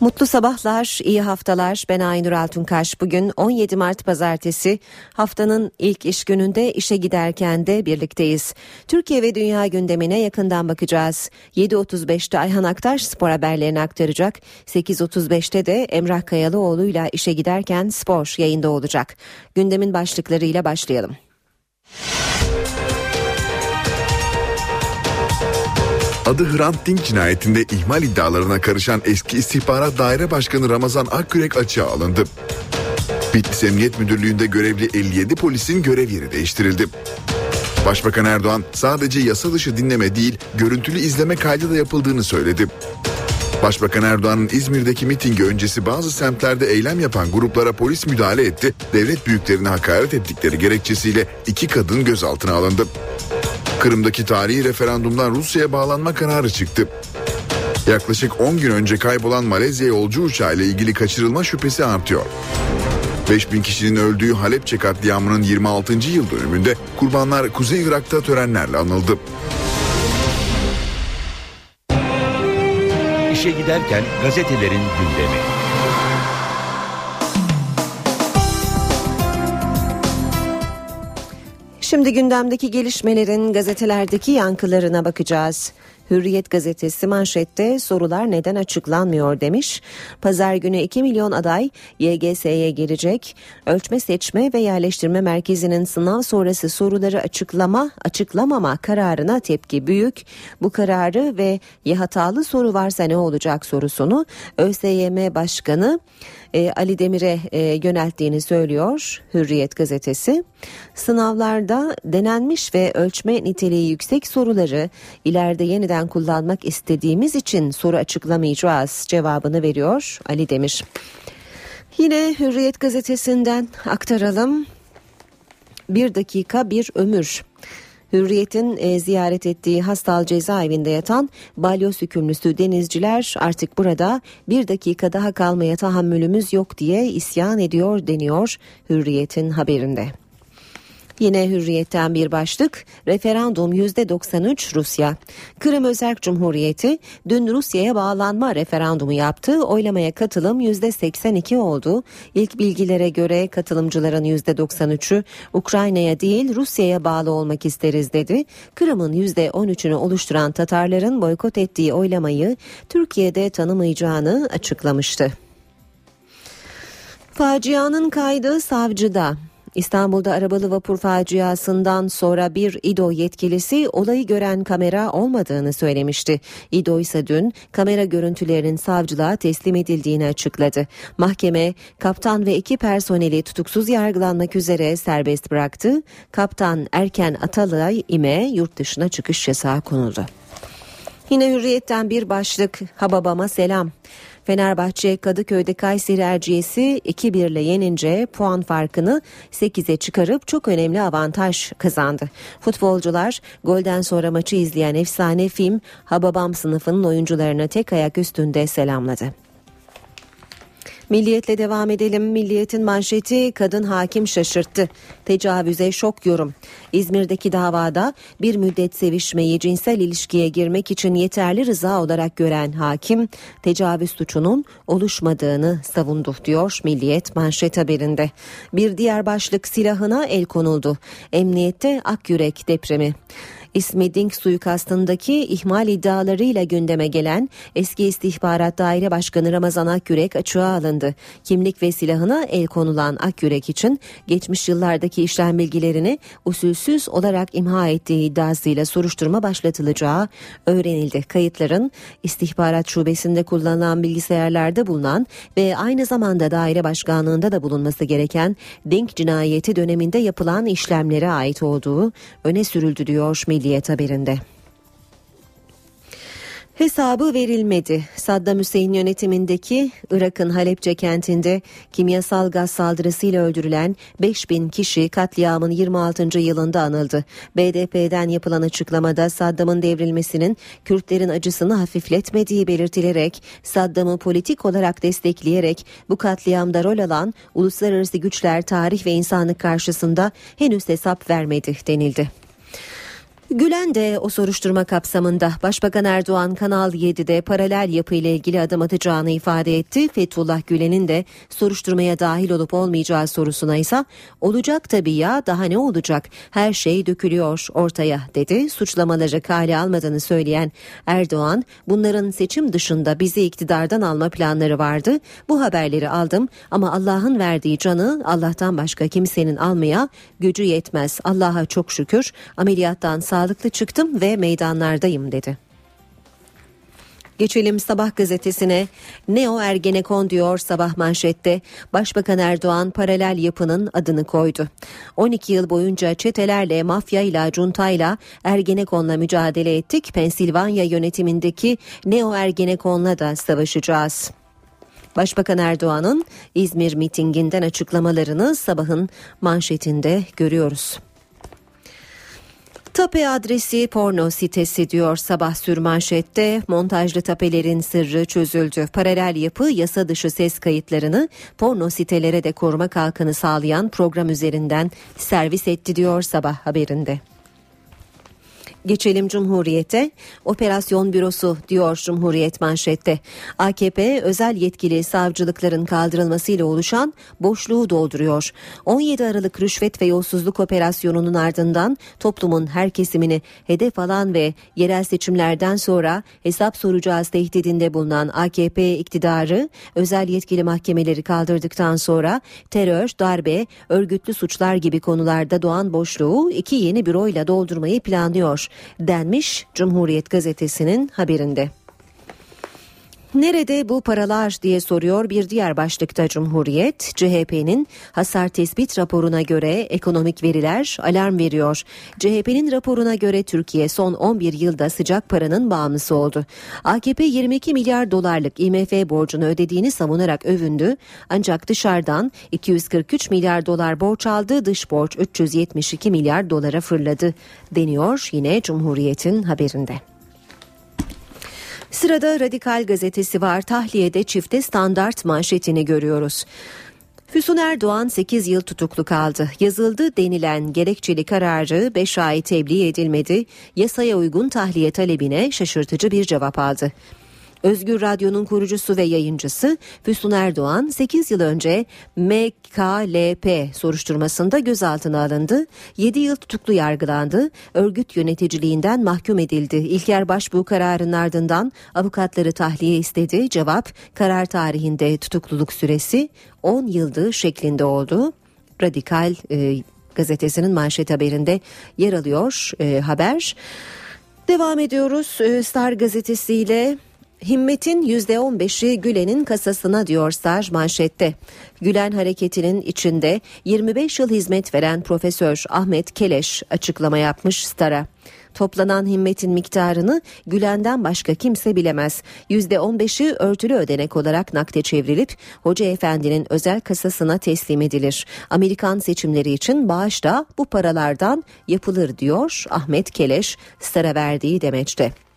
Mutlu sabahlar, iyi haftalar. Ben Aynur Altunkaş. Bugün 17 Mart Pazartesi. Haftanın ilk iş gününde işe giderken de birlikteyiz. Türkiye ve dünya gündemine yakından bakacağız. 7.35'te Ayhan Aktaş spor haberlerini aktaracak. 8.35'te de Emrah Kayalıoğlu ile işe giderken spor yayında olacak. Gündemin başlıklarıyla başlayalım. Adı Hrant Dink cinayetinde ihmal iddialarına karışan eski istihbarat daire başkanı Ramazan Akkürek açığa alındı. Bitlis Emniyet Müdürlüğü'nde görevli 57 polisin görev yeri değiştirildi. Başbakan Erdoğan sadece yasa dışı dinleme değil görüntülü izleme kaydı da yapıldığını söyledi. Başbakan Erdoğan'ın İzmir'deki mitingi öncesi bazı semtlerde eylem yapan gruplara polis müdahale etti. Devlet büyüklerine hakaret ettikleri gerekçesiyle iki kadın gözaltına alındı. Kırım'daki tarihi referandumdan Rusya'ya bağlanma kararı çıktı. Yaklaşık 10 gün önce kaybolan Malezya yolcu uçağı ile ilgili kaçırılma şüphesi artıyor. 5000 kişinin öldüğü Halepçe katliamının 26. yıl dönümünde kurbanlar Kuzey Irak'ta törenlerle anıldı. İşe giderken gazetelerin gündemi. Şimdi gündemdeki gelişmelerin gazetelerdeki yankılarına bakacağız. Hürriyet gazetesi manşette sorular neden açıklanmıyor demiş. Pazar günü 2 milyon aday YGS'ye girecek. Ölçme Seçme ve Yerleştirme Merkezi'nin sınav sonrası soruları açıklama, açıklamama kararına tepki büyük. Bu kararı ve ya hatalı soru varsa ne olacak sorusunu ÖSYM Başkanı e, Ali Demir'e e, yönelttiğini söylüyor Hürriyet gazetesi. Sınavlarda denenmiş ve ölçme niteliği yüksek soruları ileride yeniden kullanmak istediğimiz için soru açıklamayacağız cevabını veriyor Ali Demir. Yine Hürriyet gazetesinden aktaralım. Bir dakika bir ömür. Hürriyet'in e, ziyaret ettiği Hastal cezaevinde yatan balyoz hükümlüsü denizciler artık burada bir dakika daha kalmaya tahammülümüz yok diye isyan ediyor deniyor Hürriyet'in haberinde. Yine hürriyetten bir başlık referandum %93 Rusya. Kırım Özerk Cumhuriyeti dün Rusya'ya bağlanma referandumu yaptı. Oylamaya katılım %82 oldu. İlk bilgilere göre katılımcıların %93'ü Ukrayna'ya değil Rusya'ya bağlı olmak isteriz dedi. Kırım'ın %13'ünü oluşturan Tatarların boykot ettiği oylamayı Türkiye'de tanımayacağını açıklamıştı. Facianın kaydı savcıda. İstanbul'da arabalı vapur faciasından sonra bir İDO yetkilisi olayı gören kamera olmadığını söylemişti. İDO ise dün kamera görüntülerinin savcılığa teslim edildiğini açıkladı. Mahkeme kaptan ve iki personeli tutuksuz yargılanmak üzere serbest bıraktı. Kaptan Erken Atalay İme yurt dışına çıkış yasağı konuldu. Yine hürriyetten bir başlık Hababama selam. Fenerbahçe Kadıköy'de Kayseri Erciyes'i 2-1 ile yenince puan farkını 8'e çıkarıp çok önemli avantaj kazandı. Futbolcular golden sonra maçı izleyen efsane film Hababam sınıfının oyuncularını tek ayak üstünde selamladı. Milliyetle devam edelim. Milliyetin manşeti kadın hakim şaşırttı. Tecavüze şok yorum. İzmir'deki davada bir müddet sevişmeyi cinsel ilişkiye girmek için yeterli rıza olarak gören hakim tecavüz suçunun oluşmadığını savundu diyor Milliyet manşet haberinde. Bir diğer başlık silahına el konuldu. Emniyette Akyürek depremi. İsmi Dink suikastındaki ihmal iddialarıyla gündeme gelen eski istihbarat daire başkanı Ramazan Akyürek açığa alındı. Kimlik ve silahına el konulan Akyürek için geçmiş yıllardaki işlem bilgilerini usulsüz olarak imha ettiği iddiasıyla soruşturma başlatılacağı öğrenildi. Kayıtların istihbarat şubesinde kullanılan bilgisayarlarda bulunan ve aynı zamanda daire başkanlığında da bulunması gereken Dink cinayeti döneminde yapılan işlemlere ait olduğu öne sürüldü diyor Milliyet haberinde. Hesabı verilmedi. Saddam Hüseyin yönetimindeki Irak'ın Halepçe kentinde kimyasal gaz saldırısıyla öldürülen 5000 kişi katliamın 26. yılında anıldı. BDP'den yapılan açıklamada Saddam'ın devrilmesinin Kürtlerin acısını hafifletmediği belirtilerek Saddam'ı politik olarak destekleyerek bu katliamda rol alan uluslararası güçler tarih ve insanlık karşısında henüz hesap vermedi denildi. Gülen de o soruşturma kapsamında Başbakan Erdoğan Kanal 7'de paralel yapı ile ilgili adım atacağını ifade etti. Fethullah Gülen'in de soruşturmaya dahil olup olmayacağı sorusuna ise olacak tabii ya daha ne olacak her şey dökülüyor ortaya dedi. Suçlamaları kale almadığını söyleyen Erdoğan bunların seçim dışında bizi iktidardan alma planları vardı. Bu haberleri aldım ama Allah'ın verdiği canı Allah'tan başka kimsenin almaya gücü yetmez. Allah'a çok şükür ameliyattan sağ sağlıklı çıktım ve meydanlardayım dedi. Geçelim Sabah gazetesine. Neo Ergenekon diyor sabah manşette. Başbakan Erdoğan paralel yapının adını koydu. 12 yıl boyunca çetelerle, mafyayla, cuntayla Ergenekon'la mücadele ettik. Pensilvanya yönetimindeki Neo Ergenekon'la da savaşacağız. Başbakan Erdoğan'ın İzmir mitinginden açıklamalarını sabahın manşetinde görüyoruz. Tape adresi porno sitesi diyor sabah sürmanşette. Montajlı tapelerin sırrı çözüldü. Paralel yapı yasa dışı ses kayıtlarını porno sitelere de koruma kalkanı sağlayan program üzerinden servis etti diyor sabah haberinde. Geçelim Cumhuriyet'e. Operasyon bürosu diyor Cumhuriyet manşette. AKP özel yetkili savcılıkların kaldırılmasıyla oluşan boşluğu dolduruyor. 17 Aralık rüşvet ve yolsuzluk operasyonunun ardından toplumun her kesimini hedef alan ve yerel seçimlerden sonra hesap soracağız tehdidinde bulunan AKP iktidarı özel yetkili mahkemeleri kaldırdıktan sonra terör, darbe, örgütlü suçlar gibi konularda doğan boşluğu iki yeni büroyla doldurmayı planlıyor denmiş Cumhuriyet gazetesinin haberinde. Nerede bu paralar diye soruyor bir diğer başlıkta Cumhuriyet. CHP'nin hasar tespit raporuna göre ekonomik veriler alarm veriyor. CHP'nin raporuna göre Türkiye son 11 yılda sıcak paranın bağımlısı oldu. AKP 22 milyar dolarlık IMF borcunu ödediğini savunarak övündü. Ancak dışarıdan 243 milyar dolar borç aldı, dış borç 372 milyar dolara fırladı deniyor yine Cumhuriyet'in haberinde. Sırada Radikal gazetesi var. Tahliyede çifte standart manşetini görüyoruz. Füsun Erdoğan 8 yıl tutuklu kaldı. Yazıldı denilen gerekçeli kararı 5 ay tebliğ edilmedi. Yasaya uygun tahliye talebine şaşırtıcı bir cevap aldı. Özgür Radyo'nun kurucusu ve yayıncısı Füsun Erdoğan 8 yıl önce MKLP soruşturmasında gözaltına alındı. 7 yıl tutuklu yargılandı. Örgüt yöneticiliğinden mahkum edildi. İlker Başbuğ kararının ardından avukatları tahliye istedi. Cevap karar tarihinde tutukluluk süresi 10 yıldı şeklinde oldu. Radikal e, gazetesinin manşet haberinde yer alıyor e, haber. Devam ediyoruz e, Star gazetesiyle Himmetin %15'i Gülen'in kasasına diyor Star manşette. Gülen hareketinin içinde 25 yıl hizmet veren Profesör Ahmet Keleş açıklama yapmış Star'a. Toplanan himmetin miktarını Gülen'den başka kimse bilemez. %15'i örtülü ödenek olarak nakde çevrilip Hoca Efendi'nin özel kasasına teslim edilir. Amerikan seçimleri için bağış da bu paralardan yapılır diyor Ahmet Keleş Star'a verdiği demeçte.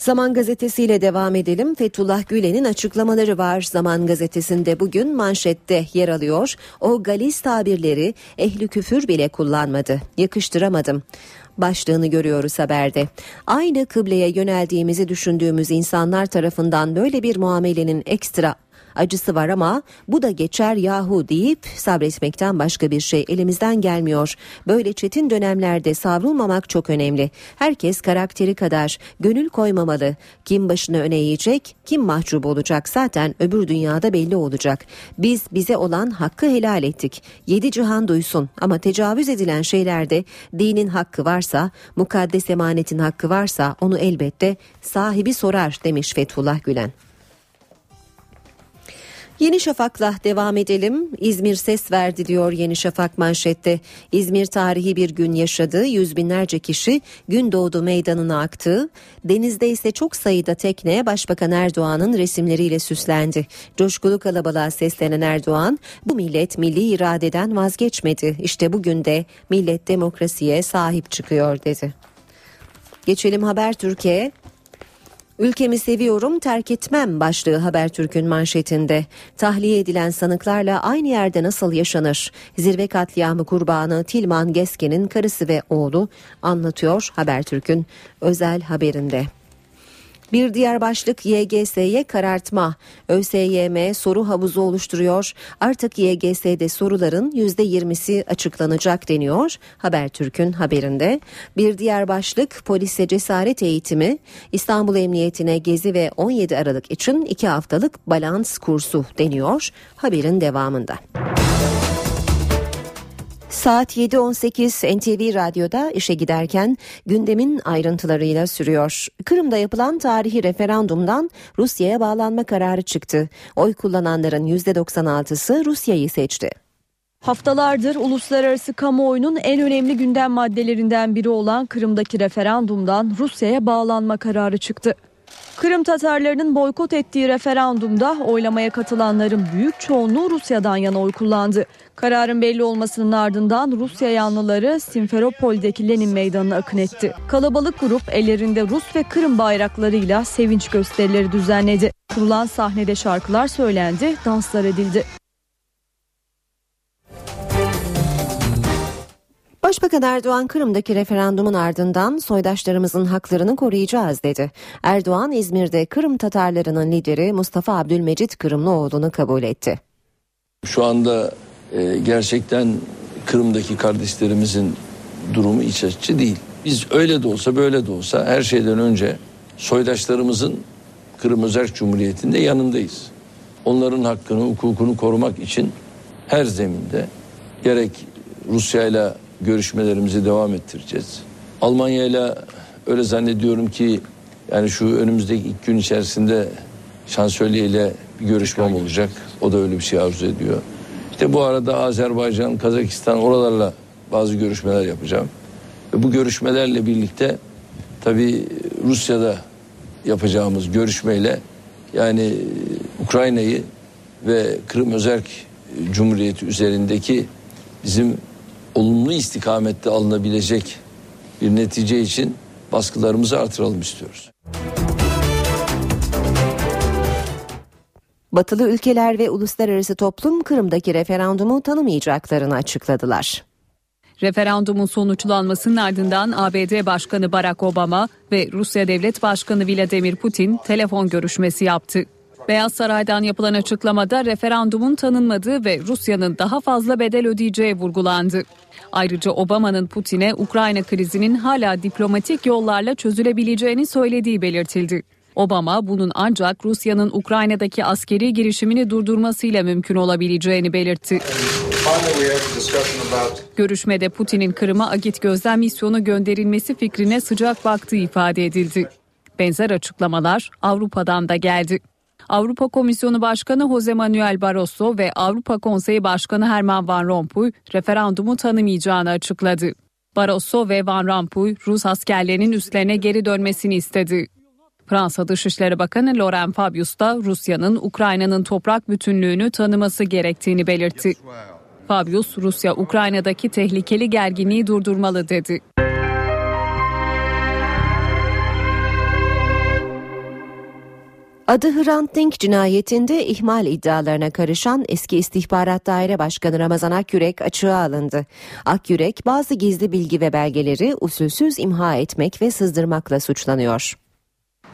Zaman gazetesiyle devam edelim. Fethullah Gülen'in açıklamaları var. Zaman gazetesinde bugün manşette yer alıyor. O galis tabirleri ehli küfür bile kullanmadı. Yakıştıramadım başlığını görüyoruz haberde. Aynı kıbleye yöneldiğimizi düşündüğümüz insanlar tarafından böyle bir muamelenin ekstra acısı var ama bu da geçer yahu deyip sabretmekten başka bir şey elimizden gelmiyor. Böyle çetin dönemlerde savrulmamak çok önemli. Herkes karakteri kadar gönül koymamalı. Kim başını öne eğecek, kim mahcup olacak zaten öbür dünyada belli olacak. Biz bize olan hakkı helal ettik. Yedi cihan duysun ama tecavüz edilen şeylerde dinin hakkı varsa, mukaddes emanetin hakkı varsa onu elbette sahibi sorar demiş Fethullah Gülen. Yeni Şafak'la devam edelim. İzmir ses verdi diyor Yeni Şafak manşette. İzmir tarihi bir gün yaşadı. Yüz binlerce kişi gün doğdu meydanına aktı. Denizde ise çok sayıda tekne Başbakan Erdoğan'ın resimleriyle süslendi. Coşkulu kalabalığa seslenen Erdoğan bu millet milli iradeden vazgeçmedi. İşte bugün de millet demokrasiye sahip çıkıyor dedi. Geçelim Haber Türkiye. Ülkemi seviyorum terk etmem başlığı Habertürk'ün manşetinde. Tahliye edilen sanıklarla aynı yerde nasıl yaşanır? Zirve katliamı kurbanı Tilman Geske'nin karısı ve oğlu anlatıyor Habertürk'ün özel haberinde. Bir diğer başlık YGS'ye karartma. ÖSYM soru havuzu oluşturuyor. Artık YGS'de soruların %20'si açıklanacak deniyor Habertürk'ün haberinde. Bir diğer başlık polise cesaret eğitimi. İstanbul Emniyetine gezi ve 17 Aralık için 2 haftalık balans kursu deniyor haberin devamında. Saat 7.18 NTV Radyo'da işe giderken gündemin ayrıntılarıyla sürüyor. Kırım'da yapılan tarihi referandumdan Rusya'ya bağlanma kararı çıktı. Oy kullananların %96'sı Rusya'yı seçti. Haftalardır uluslararası kamuoyunun en önemli gündem maddelerinden biri olan Kırım'daki referandumdan Rusya'ya bağlanma kararı çıktı. Kırım Tatarlarının boykot ettiği referandumda oylamaya katılanların büyük çoğunluğu Rusya'dan yana oy kullandı. Kararın belli olmasının ardından Rusya yanlıları Simferopol'deki Lenin Meydanı'na akın etti. Kalabalık grup ellerinde Rus ve Kırım bayraklarıyla sevinç gösterileri düzenledi. Kurulan sahnede şarkılar söylendi, danslar edildi. Başbakan Erdoğan Kırım'daki referandumun ardından soydaşlarımızın haklarını koruyacağız dedi. Erdoğan İzmir'de Kırım Tatarlarının lideri Mustafa Abdülmecit Kırımlıoğlu'nu kabul etti. Şu anda e, gerçekten Kırım'daki kardeşlerimizin durumu iç açıcı değil. Biz öyle de olsa böyle de olsa her şeyden önce soydaşlarımızın Kırım Özerk Cumhuriyeti'nde yanındayız. Onların hakkını, hukukunu korumak için her zeminde gerek Rusya ile görüşmelerimizi devam ettireceğiz. Almanya ile öyle zannediyorum ki yani şu önümüzdeki ilk gün içerisinde şansölye ile bir görüşmem olacak. O da öyle bir şey arzu ediyor. İşte bu arada Azerbaycan, Kazakistan oralarla bazı görüşmeler yapacağım. Ve bu görüşmelerle birlikte tabii Rusya'da yapacağımız görüşmeyle yani Ukrayna'yı ve Kırım Özerk Cumhuriyeti üzerindeki bizim olumlu istikamette alınabilecek bir netice için baskılarımızı artıralım istiyoruz. Batılı ülkeler ve uluslararası toplum Kırım'daki referandumu tanımayacaklarını açıkladılar. Referandumun sonuçlanmasının ardından ABD Başkanı Barack Obama ve Rusya Devlet Başkanı Vladimir Putin telefon görüşmesi yaptı. Beyaz Saray'dan yapılan açıklamada referandumun tanınmadığı ve Rusya'nın daha fazla bedel ödeyeceği vurgulandı. Ayrıca Obama'nın Putin'e Ukrayna krizinin hala diplomatik yollarla çözülebileceğini söylediği belirtildi. Obama bunun ancak Rusya'nın Ukrayna'daki askeri girişimini durdurmasıyla mümkün olabileceğini belirtti. Görüşmede Putin'in Kırım'a Agit gözlem misyonu gönderilmesi fikrine sıcak baktığı ifade edildi. Benzer açıklamalar Avrupa'dan da geldi. Avrupa Komisyonu Başkanı Jose Manuel Barroso ve Avrupa Konseyi Başkanı Herman Van Rompuy referandumu tanımayacağını açıkladı. Barroso ve Van Rompuy Rus askerlerinin üstlerine geri dönmesini istedi. Fransa Dışişleri Bakanı Laurent Fabius da Rusya'nın Ukrayna'nın toprak bütünlüğünü tanıması gerektiğini belirtti. Fabius, Rusya Ukrayna'daki tehlikeli gerginliği durdurmalı dedi. Adı Hrant Dink cinayetinde ihmal iddialarına karışan eski istihbarat daire başkanı Ramazan Akyürek açığa alındı. Akyürek bazı gizli bilgi ve belgeleri usulsüz imha etmek ve sızdırmakla suçlanıyor.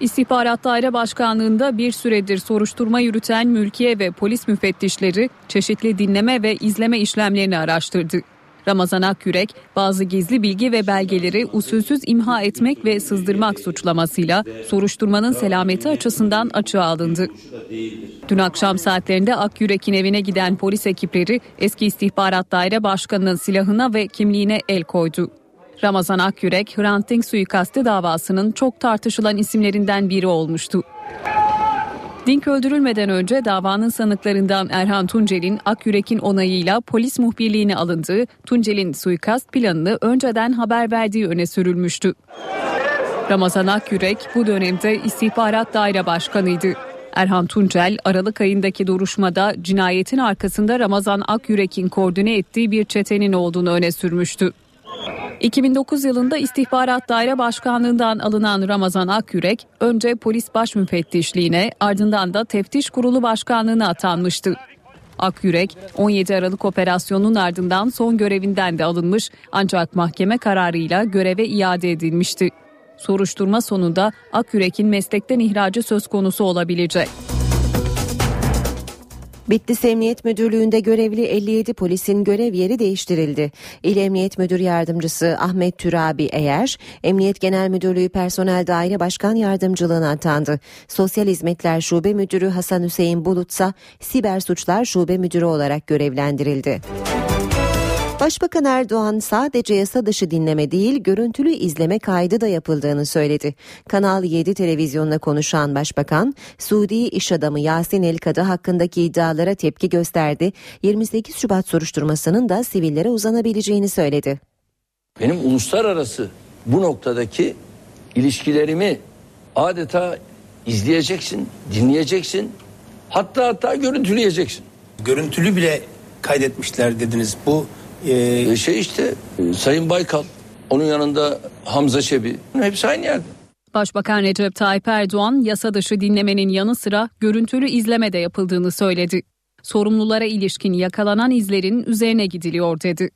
İstihbarat Daire Başkanlığı'nda bir süredir soruşturma yürüten mülkiye ve polis müfettişleri çeşitli dinleme ve izleme işlemlerini araştırdı. Ramazan Akyürek bazı gizli bilgi ve belgeleri usulsüz imha etmek ve sızdırmak suçlamasıyla soruşturmanın selameti açısından açığa alındı. Dün akşam saatlerinde Akyürek'in evine giden polis ekipleri eski istihbarat daire başkanının silahına ve kimliğine el koydu. Ramazan Akyürek, Hrant Dink suikasti davasının çok tartışılan isimlerinden biri olmuştu. Dink öldürülmeden önce davanın sanıklarından Erhan Tuncel'in Akyürek'in onayıyla polis muhbirliğine alındığı, Tuncel'in suikast planını önceden haber verdiği öne sürülmüştü. Ramazan Akyürek bu dönemde istihbarat daire başkanıydı. Erhan Tuncel Aralık ayındaki duruşmada cinayetin arkasında Ramazan Akyürek'in koordine ettiği bir çetenin olduğunu öne sürmüştü. 2009 yılında İstihbarat Daire Başkanlığından alınan Ramazan Akyürek önce polis baş müfettişliğine ardından da teftiş kurulu başkanlığına atanmıştı. Akyürek 17 Aralık operasyonunun ardından son görevinden de alınmış ancak mahkeme kararıyla göreve iade edilmişti. Soruşturma sonunda Akyürek'in meslekten ihracı söz konusu olabilecek. Bitlis Emniyet Müdürlüğü'nde görevli 57 polisin görev yeri değiştirildi. İl Emniyet Müdür Yardımcısı Ahmet Türabi Eğer, Emniyet Genel Müdürlüğü Personel Daire Başkan Yardımcılığına atandı. Sosyal Hizmetler Şube Müdürü Hasan Hüseyin Bulutsa, Siber Suçlar Şube Müdürü olarak görevlendirildi. Başbakan Erdoğan sadece yasa dışı dinleme değil görüntülü izleme kaydı da yapıldığını söyledi. Kanal 7 televizyonla konuşan başbakan Suudi iş adamı Yasin Elkadı hakkındaki iddialara tepki gösterdi. 28 Şubat soruşturmasının da sivillere uzanabileceğini söyledi. Benim uluslararası bu noktadaki ilişkilerimi adeta izleyeceksin, dinleyeceksin. Hatta hatta görüntüleyeceksin. Görüntülü bile kaydetmişler dediniz. Bu ee, şey işte e, Sayın Baykal, onun yanında Hamza Çebi hepsi aynı yerde. Başbakan Recep Tayyip Erdoğan yasa dışı dinlemenin yanı sıra görüntülü izleme de yapıldığını söyledi. Sorumlulara ilişkin yakalanan izlerin üzerine gidiliyor dedi.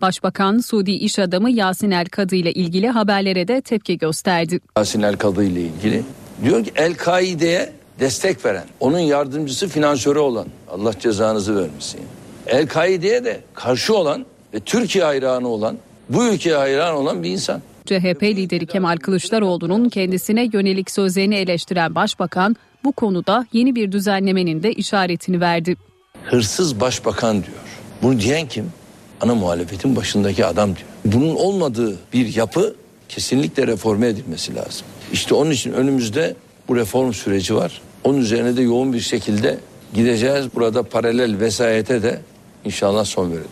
Başbakan Suudi iş adamı Yasin El Kadı ile ilgili haberlere de tepki gösterdi. Yasin El Kadı ile ilgili diyor ki El Kaide'ye destek veren, onun yardımcısı finansörü olan Allah cezanızı vermesin. El-Kaide'ye de karşı olan ve Türkiye hayranı olan, bu ülkeye hayran olan bir insan. CHP lideri Kemal Kılıçdaroğlu'nun kendisine yönelik sözlerini eleştiren başbakan bu konuda yeni bir düzenlemenin de işaretini verdi. Hırsız başbakan diyor. Bunu diyen kim? Ana muhalefetin başındaki adam diyor. Bunun olmadığı bir yapı kesinlikle reforme edilmesi lazım. İşte onun için önümüzde bu reform süreci var. Onun üzerine de yoğun bir şekilde gideceğiz. Burada paralel vesayete de İnşallah son verelim.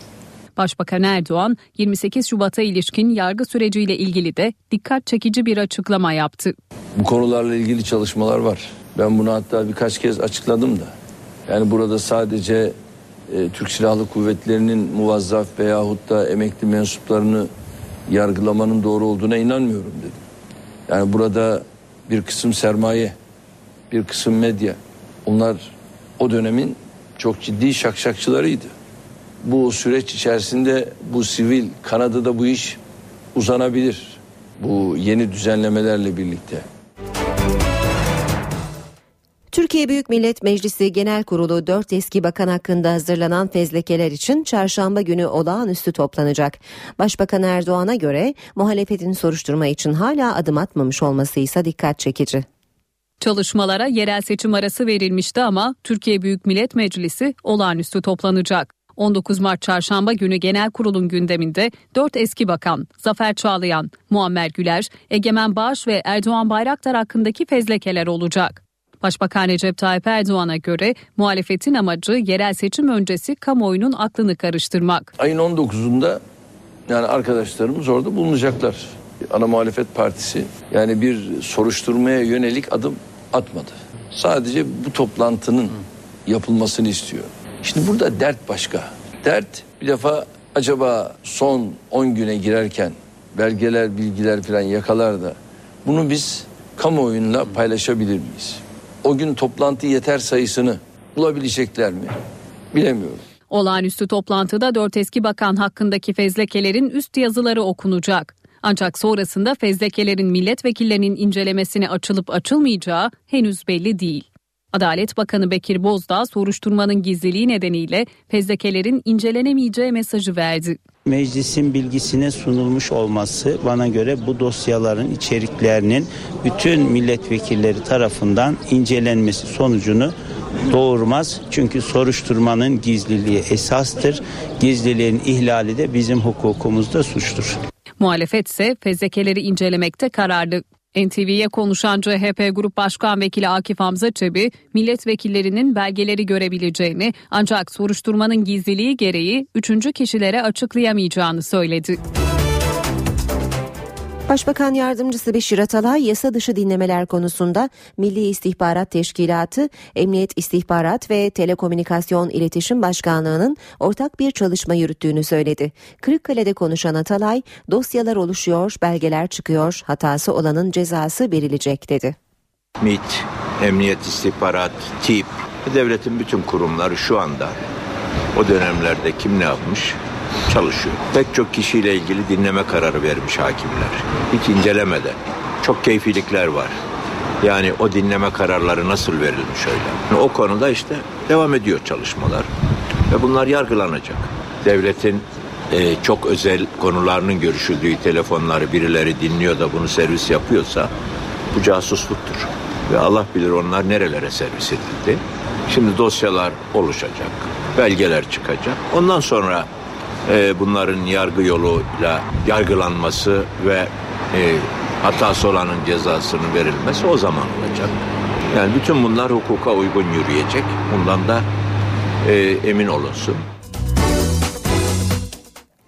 Başbakan Erdoğan 28 Şubat'a ilişkin yargı süreciyle ilgili de dikkat çekici bir açıklama yaptı. Bu konularla ilgili çalışmalar var. Ben bunu hatta birkaç kez açıkladım da. Yani burada sadece e, Türk Silahlı Kuvvetleri'nin muvazzaf veyahut da emekli mensuplarını yargılamanın doğru olduğuna inanmıyorum dedim. Yani burada bir kısım sermaye, bir kısım medya. Onlar o dönemin çok ciddi şakşakçılarıydı bu süreç içerisinde bu sivil kanadı da bu iş uzanabilir. Bu yeni düzenlemelerle birlikte. Türkiye Büyük Millet Meclisi Genel Kurulu 4 eski bakan hakkında hazırlanan fezlekeler için çarşamba günü olağanüstü toplanacak. Başbakan Erdoğan'a göre muhalefetin soruşturma için hala adım atmamış olması ise dikkat çekici. Çalışmalara yerel seçim arası verilmişti ama Türkiye Büyük Millet Meclisi olağanüstü toplanacak. 19 Mart Çarşamba günü genel kurulun gündeminde 4 eski bakan Zafer Çağlayan, Muammer Güler, Egemen Bağış ve Erdoğan Bayraktar hakkındaki fezlekeler olacak. Başbakan Recep Tayyip Erdoğan'a göre muhalefetin amacı yerel seçim öncesi kamuoyunun aklını karıştırmak. Ayın 19'unda yani arkadaşlarımız orada bulunacaklar. Ana muhalefet partisi yani bir soruşturmaya yönelik adım atmadı. Sadece bu toplantının yapılmasını istiyor. Şimdi burada dert başka. Dert bir defa acaba son 10 güne girerken belgeler, bilgiler falan yakalar da bunu biz kamuoyuyla paylaşabilir miyiz? O gün toplantı yeter sayısını bulabilecekler mi? Bilemiyorum. Olağanüstü toplantıda dört eski bakan hakkındaki fezlekelerin üst yazıları okunacak. Ancak sonrasında fezlekelerin milletvekillerinin incelemesine açılıp açılmayacağı henüz belli değil. Adalet Bakanı Bekir Bozdağ soruşturmanın gizliliği nedeniyle fezlekelerin incelenemeyeceği mesajı verdi. Meclisin bilgisine sunulmuş olması bana göre bu dosyaların içeriklerinin bütün milletvekilleri tarafından incelenmesi sonucunu doğurmaz. Çünkü soruşturmanın gizliliği esastır. Gizliliğin ihlali de bizim hukukumuzda suçtur. Muhalefet ise fezlekeleri incelemekte kararlı. NTV'ye konuşan CHP Grup Başkan Vekili Akif Hamza Çebi, milletvekillerinin belgeleri görebileceğini ancak soruşturmanın gizliliği gereği üçüncü kişilere açıklayamayacağını söyledi. Başbakan Yardımcısı Beşir Atalay yasa dışı dinlemeler konusunda Milli İstihbarat Teşkilatı, Emniyet İstihbarat ve Telekomünikasyon İletişim Başkanlığı'nın ortak bir çalışma yürüttüğünü söyledi. Kırıkkale'de konuşan Atalay, dosyalar oluşuyor, belgeler çıkıyor, hatası olanın cezası verilecek dedi. MİT, Emniyet İstihbarat, TİP, devletin bütün kurumları şu anda o dönemlerde kim ne yapmış çalışıyor. Pek çok kişiyle ilgili dinleme kararı vermiş hakimler. Hiç incelemeden. Çok keyfilikler var. Yani o dinleme kararları nasıl verilmiş öyle. O konuda işte devam ediyor çalışmalar. Ve bunlar yargılanacak. Devletin e, çok özel konularının görüşüldüğü telefonları birileri dinliyor da bunu servis yapıyorsa bu casusluktur. Ve Allah bilir onlar nerelere servis edildi. Şimdi dosyalar oluşacak, belgeler çıkacak. Ondan sonra e, bunların yargı yoluyla yargılanması ve e, hatası olanın cezasının verilmesi o zaman olacak. Yani bütün bunlar hukuka uygun yürüyecek. Bundan da e, emin olunsun.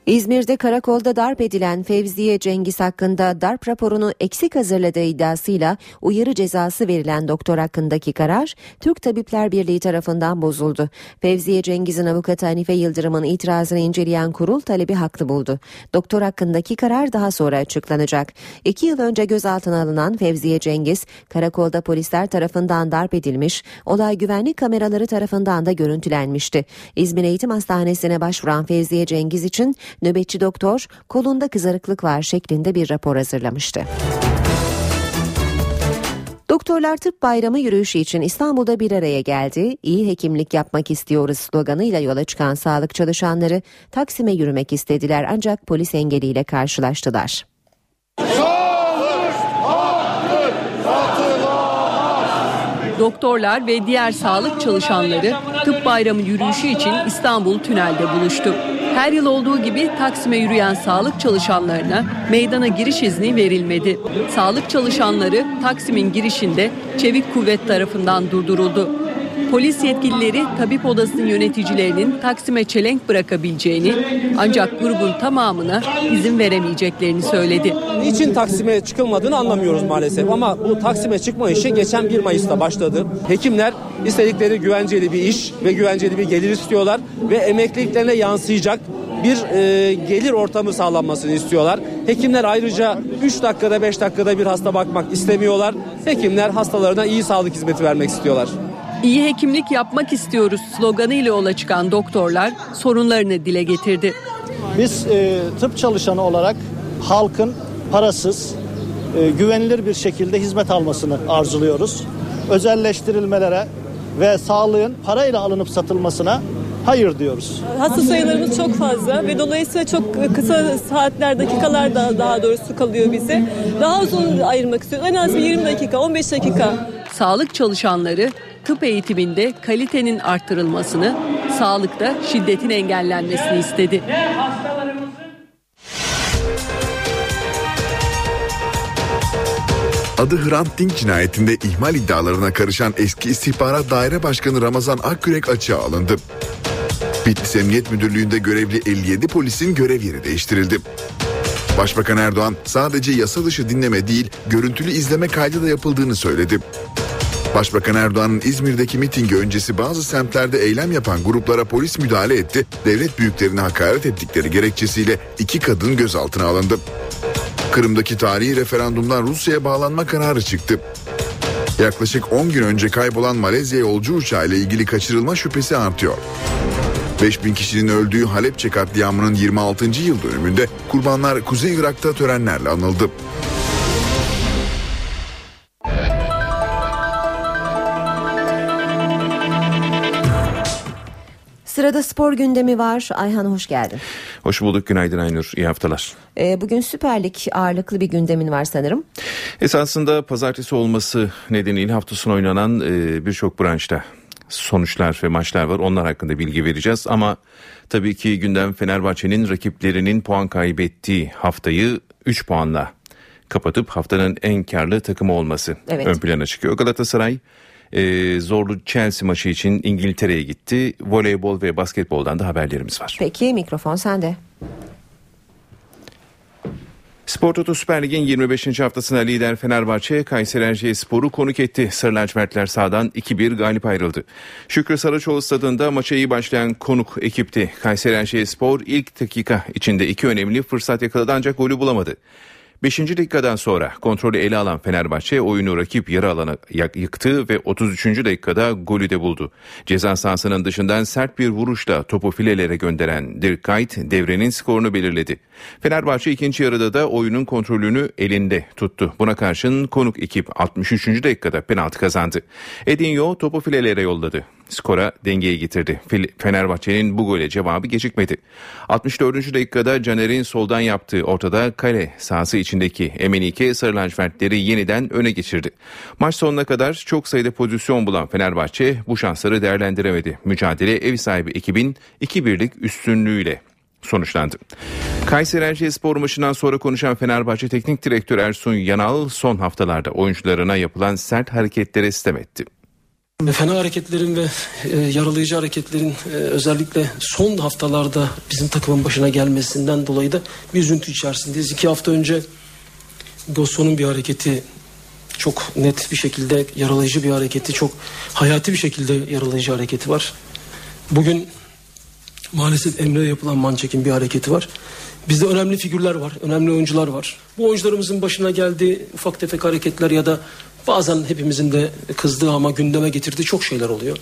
İzmir'de karakolda darp edilen Fevziye Cengiz hakkında darp raporunu eksik hazırladığı iddiasıyla uyarı cezası verilen doktor hakkındaki karar Türk Tabipler Birliği tarafından bozuldu. Fevziye Cengiz'in avukatı Hanife Yıldırım'ın itirazını inceleyen kurul talebi haklı buldu. Doktor hakkındaki karar daha sonra açıklanacak. İki yıl önce gözaltına alınan Fevziye Cengiz karakolda polisler tarafından darp edilmiş, olay güvenlik kameraları tarafından da görüntülenmişti. İzmir Eğitim Hastanesi'ne başvuran Fevziye Cengiz için nöbetçi doktor kolunda kızarıklık var şeklinde bir rapor hazırlamıştı. Doktorlar Tıp Bayramı yürüyüşü için İstanbul'da bir araya geldi. İyi hekimlik yapmak istiyoruz sloganıyla yola çıkan sağlık çalışanları Taksim'e yürümek istediler ancak polis engeliyle karşılaştılar. Doktorlar ve diğer sağlık çalışanları Tıp Bayramı yürüyüşü için İstanbul Tünel'de buluştu. Her yıl olduğu gibi Taksim'e yürüyen sağlık çalışanlarına meydana giriş izni verilmedi. Sağlık çalışanları Taksim'in girişinde Çevik Kuvvet tarafından durduruldu. Polis yetkilileri tabip odasının yöneticilerinin Taksim'e çelenk bırakabileceğini ancak grubun tamamına izin veremeyeceklerini söyledi. Niçin Taksim'e çıkılmadığını anlamıyoruz maalesef ama bu Taksim'e çıkma işi geçen 1 Mayıs'ta başladı. Hekimler istedikleri güvenceli bir iş ve güvenceli bir gelir istiyorlar ve emekliliklerine yansıyacak bir e, gelir ortamı sağlanmasını istiyorlar. Hekimler ayrıca 3 dakikada 5 dakikada bir hasta bakmak istemiyorlar. Hekimler hastalarına iyi sağlık hizmeti vermek istiyorlar. İyi hekimlik yapmak istiyoruz sloganı ile yola çıkan doktorlar sorunlarını dile getirdi. Biz e, tıp çalışanı olarak halkın parasız, e, güvenilir bir şekilde hizmet almasını arzuluyoruz. Özelleştirilmelere ve sağlığın parayla alınıp satılmasına hayır diyoruz. Hasta sayılarımız çok fazla ve dolayısıyla çok kısa saatler, dakikalar da daha doğrusu kalıyor bize. Daha uzun ayırmak istiyoruz. En az 20 dakika, 15 dakika. Sağlık çalışanları tıp eğitiminde kalitenin arttırılmasını, sağlıkta şiddetin engellenmesini istedi. Adı Hrant Dink cinayetinde ihmal iddialarına karışan eski istihbarat daire başkanı Ramazan Akkürek açığa alındı. Bitlis Emniyet Müdürlüğü'nde görevli 57 polisin görev yeri değiştirildi. Başbakan Erdoğan sadece yasa dışı dinleme değil görüntülü izleme kaydı da yapıldığını söyledi. Başbakan Erdoğan'ın İzmir'deki mitingi öncesi bazı semtlerde eylem yapan gruplara polis müdahale etti. Devlet büyüklerine hakaret ettikleri gerekçesiyle iki kadın gözaltına alındı. Kırım'daki tarihi referandumdan Rusya'ya bağlanma kararı çıktı. Yaklaşık 10 gün önce kaybolan Malezya yolcu uçağı ile ilgili kaçırılma şüphesi artıyor. 5000 kişinin öldüğü Halepçe katliamının 26. yıl dönümünde kurbanlar Kuzey Irak'ta törenlerle anıldı. Sırada spor gündemi var. Ayhan hoş geldin. Hoş bulduk. Günaydın Aynur. İyi haftalar. Ee, bugün Süper Lig ağırlıklı bir gündemin var sanırım. Esasında pazartesi olması nedeniyle hafta sonu oynanan e, birçok branşta sonuçlar ve maçlar var. Onlar hakkında bilgi vereceğiz ama tabii ki gündem Fenerbahçe'nin rakiplerinin puan kaybettiği haftayı 3 puanla kapatıp haftanın en karlı takımı olması Evet. ön plana çıkıyor. Galatasaray e, zorlu Chelsea maçı için İngiltere'ye gitti. Voleybol ve basketboldan da haberlerimiz var. Peki mikrofon sende. Spor Toto Süper Lig'in 25. haftasına lider Fenerbahçe Kayseri Erciyesspor'u konuk etti. Sarı lacivertler sahadan 2-1 galip ayrıldı. Şükrü Saraçoğlu stadında maça iyi başlayan konuk ekipti. Kayseri Erciyespor ilk dakika içinde iki önemli fırsat yakaladı ancak golü bulamadı. 5. dakikadan sonra kontrolü ele alan Fenerbahçe oyunu rakip yarı alana yıktı ve 33. dakikada golü de buldu. Ceza sahasının dışından sert bir vuruşla topu filelere gönderen Dirk Kuyt devrenin skorunu belirledi. Fenerbahçe ikinci yarıda da oyunun kontrolünü elinde tuttu. Buna karşın konuk ekip 63. dakikada penaltı kazandı. Edinho topu filelere yolladı. Skora dengeyi getirdi. Fenerbahçe'nin bu gole cevabı gecikmedi. 64. dakikada Caner'in soldan yaptığı ortada kale sahası içindeki Emenike Sarı lacivertleri yeniden öne geçirdi. Maç sonuna kadar çok sayıda pozisyon bulan Fenerbahçe bu şansları değerlendiremedi. Mücadele ev sahibi ekibin 2-1'lik üstünlüğüyle sonuçlandı. Kayseri Erciyesspor maçından sonra konuşan Fenerbahçe Teknik Direktörü Ersun Yanal son haftalarda oyuncularına yapılan sert hareketlere sitem etti. Fena hareketlerin ve e, yaralayıcı hareketlerin e, özellikle son haftalarda bizim takımın başına gelmesinden dolayı da bir üzüntü içerisindeyiz. İki hafta önce Gosson'un bir hareketi çok net bir şekilde yaralayıcı bir hareketi, çok hayati bir şekilde yaralayıcı hareketi var. Bugün maalesef Emre'ye yapılan mançekin bir hareketi var. Bizde önemli figürler var, önemli oyuncular var. Bu oyuncularımızın başına geldiği ufak tefek hareketler ya da bazen hepimizin de kızdığı ama gündeme getirdiği çok şeyler oluyor.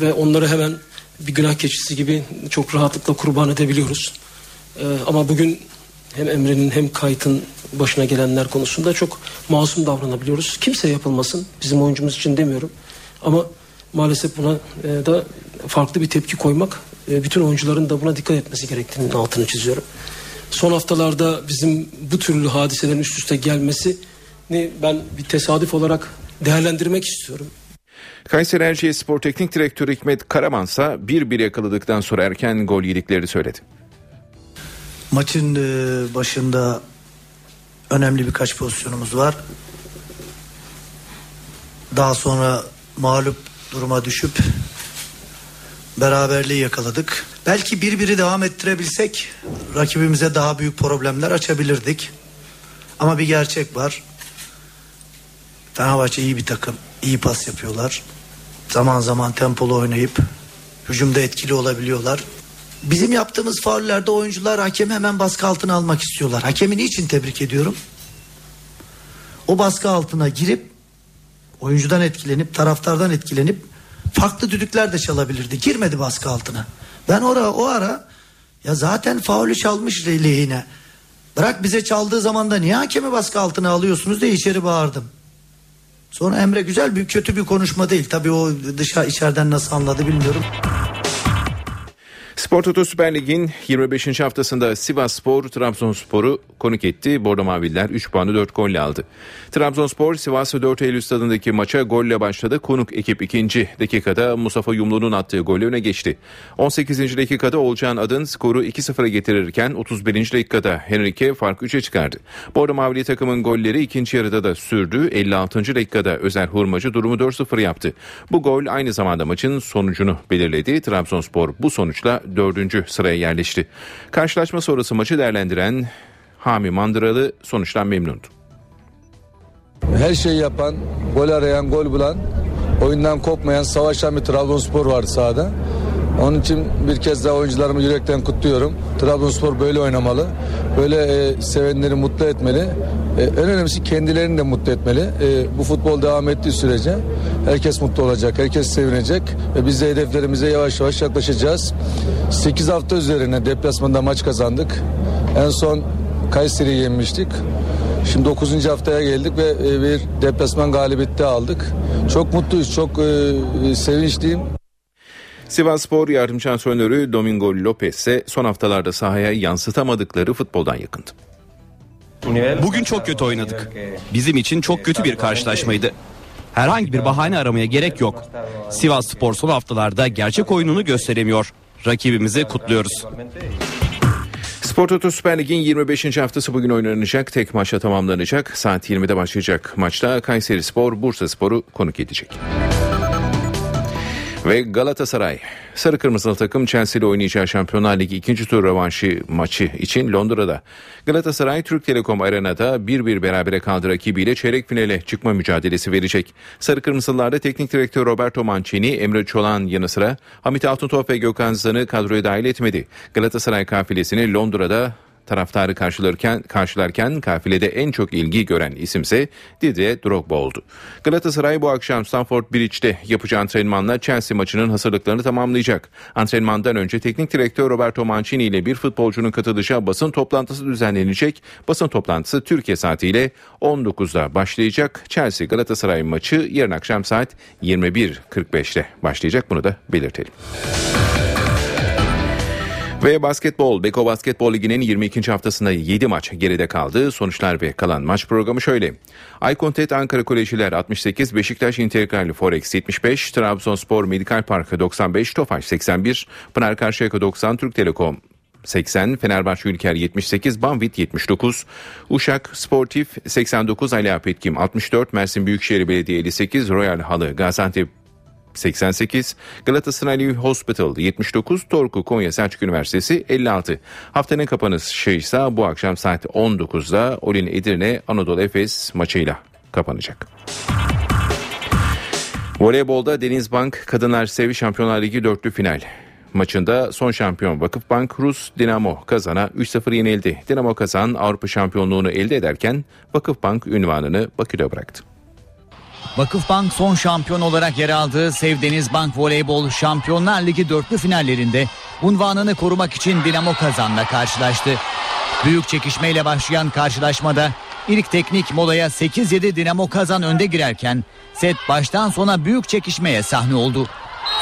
Ve onları hemen bir günah keçisi gibi çok rahatlıkla kurban edebiliyoruz. Ee, ama bugün hem Emre'nin hem Kayt'ın başına gelenler konusunda çok masum davranabiliyoruz. Kimseye yapılmasın. Bizim oyuncumuz için demiyorum. Ama maalesef buna e, da farklı bir tepki koymak, e, bütün oyuncuların da buna dikkat etmesi gerektiğinin altını çiziyorum. Son haftalarda bizim bu türlü hadiselerin üst üste gelmesini ben bir tesadüf olarak değerlendirmek istiyorum. Kayseri Erciyesspor Teknik Direktörü Hikmet Karaman ise 1-1 yakaladıktan sonra erken gol yediklerini söyledi. Maçın e, başında önemli birkaç pozisyonumuz var. Daha sonra mağlup duruma düşüp beraberliği yakaladık. Belki bir biri devam ettirebilsek rakibimize daha büyük problemler açabilirdik. Ama bir gerçek var. Fenerbahçe iyi bir takım. iyi pas yapıyorlar. Zaman zaman tempolu oynayıp hücumda etkili olabiliyorlar. Bizim yaptığımız faullerde oyuncular hakemi hemen baskı altına almak istiyorlar. Hakemi niçin tebrik ediyorum? O baskı altına girip oyuncudan etkilenip taraftardan etkilenip farklı düdükler de çalabilirdi. Girmedi baskı altına. Ben ora o ara ya zaten faulü çalmış lehine. Bırak bize çaldığı zaman da niye hakemi baskı altına alıyorsunuz diye içeri bağırdım. Sonra Emre güzel bir kötü bir konuşma değil. Tabii o dışa içeriden nasıl anladı bilmiyorum. Spor Toto Süper Lig'in 25. haftasında Sivas Spor Trabzonspor'u konuk etti. Bordo Maviller 3 puanı 4 golle aldı. Trabzonspor Sivas 4 Eylül stadındaki maça golle başladı. Konuk ekip 2. dakikada Mustafa Yumlu'nun attığı golle öne geçti. 18. dakikada Olcan Adın skoru 2-0'a getirirken 31. dakikada Henrique fark 3'e çıkardı. Bordo Mavili takımın golleri ikinci yarıda da sürdü. 56. dakikada Özer Hurmacı durumu 4-0 yaptı. Bu gol aynı zamanda maçın sonucunu belirledi. Trabzonspor bu sonuçla dördüncü sıraya yerleşti. Karşılaşma sonrası maçı değerlendiren Hami Mandıralı sonuçtan memnundu. Her şeyi yapan, gol arayan, gol bulan, oyundan kopmayan, savaşan bir Trabzonspor vardı sahada. Onun için bir kez daha oyuncularımı yürekten kutluyorum. Trabzonspor böyle oynamalı. Böyle e, sevenleri mutlu etmeli. E, en önemlisi kendilerini de mutlu etmeli. E, bu futbol devam ettiği sürece herkes mutlu olacak, herkes sevinecek. Ve biz de hedeflerimize yavaş yavaş yaklaşacağız. 8 hafta üzerine deplasmanda maç kazandık. En son Kayseri'yi yenmiştik. Şimdi 9. haftaya geldik ve e, bir deplasman galibiyeti aldık. Çok mutluyuz, çok e, sevinçliyim. Sivas Spor yardımcı antrenörü Domingo Lopez ise son haftalarda sahaya yansıtamadıkları futboldan yakındı. Bugün çok kötü oynadık. Bizim için çok kötü bir karşılaşmaydı. Herhangi bir bahane aramaya gerek yok. Sivas Spor son haftalarda gerçek oyununu gösteremiyor. Rakibimizi kutluyoruz. Spor Toto Süper Lig'in 25. haftası bugün oynanacak. Tek maçla tamamlanacak. Saat 20'de başlayacak maçta Kayseri Spor, Bursa Spor'u konuk edecek. Ve Galatasaray. Sarı Kırmızılı takım Chelsea ile oynayacağı Şampiyonlar Ligi ikinci tur rövanşı maçı için Londra'da. Galatasaray Türk Telekom Arena'da 1-1 berabere kaldı rakibiyle çeyrek finale çıkma mücadelesi verecek. Sarı Kırmızılılarda teknik direktör Roberto Mancini, Emre Çolan yanı sıra Hamit Altıntop ve Gökhan Zan'ı kadroya dahil etmedi. Galatasaray kafilesini Londra'da taraftarı karşılarken, karşılarken kafilede en çok ilgi gören isimse Didier Drogba oldu. Galatasaray bu akşam Stamford Bridge'de yapacağı antrenmanla Chelsea maçının hazırlıklarını tamamlayacak. Antrenmandan önce teknik direktör Roberto Mancini ile bir futbolcunun katılacağı basın toplantısı düzenlenecek. Basın toplantısı Türkiye saatiyle 19'da başlayacak. Chelsea Galatasaray maçı yarın akşam saat 21.45'te başlayacak. Bunu da belirtelim. Ve basketbol, Beko Basketbol Ligi'nin 22. haftasında 7 maç geride kaldı. Sonuçlar ve kalan maç programı şöyle. Aykontet Ankara Kolejiler 68, Beşiktaş İntegral Forex 75, Trabzonspor Medikal Park 95, Tofaş 81, Pınar Karşıyaka 90, Türk Telekom 80, Fenerbahçe Ülker 78, Banvit 79, Uşak Sportif 89, Ali Apetkim 64, Mersin Büyükşehir Belediye 58, Royal Halı Gaziantep 88, Galatasaray Hospital 79, Torku Konya Selçuk Üniversitesi 56. Haftanın kapanışı ise bu akşam saat 19'da Olin Edirne Anadolu Efes maçıyla kapanacak. Voleybolda Denizbank Kadınlar Sevi Şampiyonlar Ligi dörtlü final. Maçında son şampiyon Vakıfbank Rus Dinamo Kazan'a 3-0 yenildi. Dinamo Kazan Avrupa şampiyonluğunu elde ederken Vakıfbank ünvanını Bakü'de bıraktı. Vakıfbank son şampiyon olarak yer aldığı Sevdeniz Bank Voleybol Şampiyonlar Ligi dörtlü finallerinde unvanını korumak için Dinamo Kazan'la karşılaştı. Büyük çekişmeyle başlayan karşılaşmada ilk teknik molaya 8-7 Dinamo Kazan önde girerken set baştan sona büyük çekişmeye sahne oldu.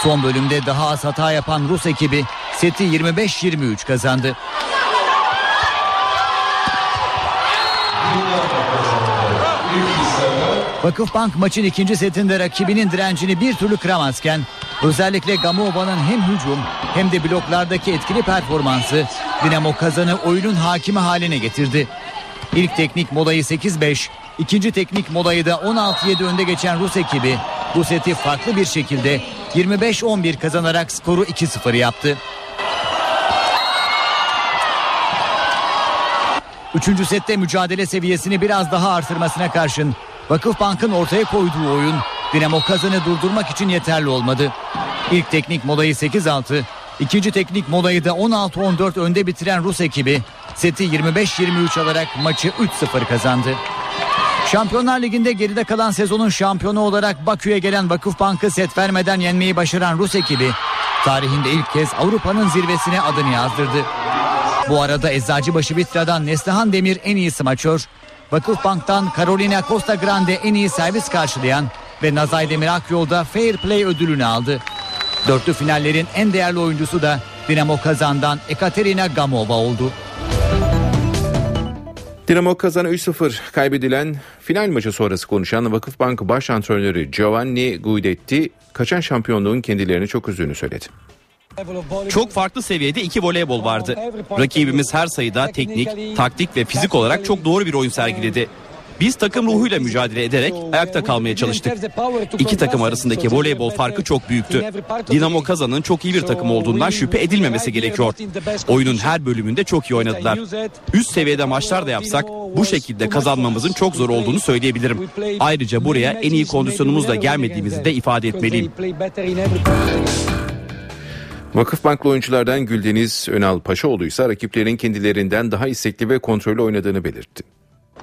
Son bölümde daha az hata yapan Rus ekibi seti 25-23 kazandı. Vakıfbank maçın ikinci setinde rakibinin direncini bir türlü kıramazken özellikle Gamova'nın hem hücum hem de bloklardaki etkili performansı Dinamo Kazan'ı oyunun hakimi haline getirdi. İlk teknik molayı 8-5, ikinci teknik molayı da 16-7 önde geçen Rus ekibi bu seti farklı bir şekilde 25-11 kazanarak skoru 2-0 yaptı. Üçüncü sette mücadele seviyesini biraz daha artırmasına karşın Vakıfbank'ın ortaya koyduğu oyun Dinamo Kazan'ı durdurmak için yeterli olmadı. İlk teknik molayı 8-6, ikinci teknik molayı da 16-14 önde bitiren Rus ekibi seti 25-23 alarak maçı 3-0 kazandı. Şampiyonlar Ligi'nde geride kalan sezonun şampiyonu olarak Bakü'ye gelen Vakıfbank'ı set vermeden yenmeyi başaran Rus ekibi tarihinde ilk kez Avrupa'nın zirvesine adını yazdırdı. Bu arada Eczacıbaşı Vitra'dan Neslihan Demir en iyi smaçör, Vakıfbank'tan Carolina Costa Grande en iyi servis karşılayan ve Nazay Demir Akyol'da Fair Play ödülünü aldı. Dörtlü finallerin en değerli oyuncusu da Dinamo Kazan'dan Ekaterina Gamova oldu. Dinamo Kazan 3-0 kaybedilen final maçı sonrası konuşan Vakıfbank baş antrenörü Giovanni Guidetti kaçan şampiyonluğun kendilerini çok üzdüğünü söyledi. Çok farklı seviyede iki voleybol vardı. Rakibimiz her sayıda teknik, taktik ve fizik olarak çok doğru bir oyun sergiledi. Biz takım ruhuyla mücadele ederek ayakta kalmaya çalıştık. İki takım arasındaki voleybol farkı çok büyüktü. Dinamo Kazan'ın çok iyi bir takım olduğundan şüphe edilmemesi gerekiyor. Oyunun her bölümünde çok iyi oynadılar. Üst seviyede maçlar da yapsak bu şekilde kazanmamızın çok zor olduğunu söyleyebilirim. Ayrıca buraya en iyi kondisyonumuzla gelmediğimizi de ifade etmeliyim. Vakıfbanklı oyunculardan Güldeniz Önal Paşaoğlu ise rakiplerin kendilerinden daha istekli ve kontrollü oynadığını belirtti.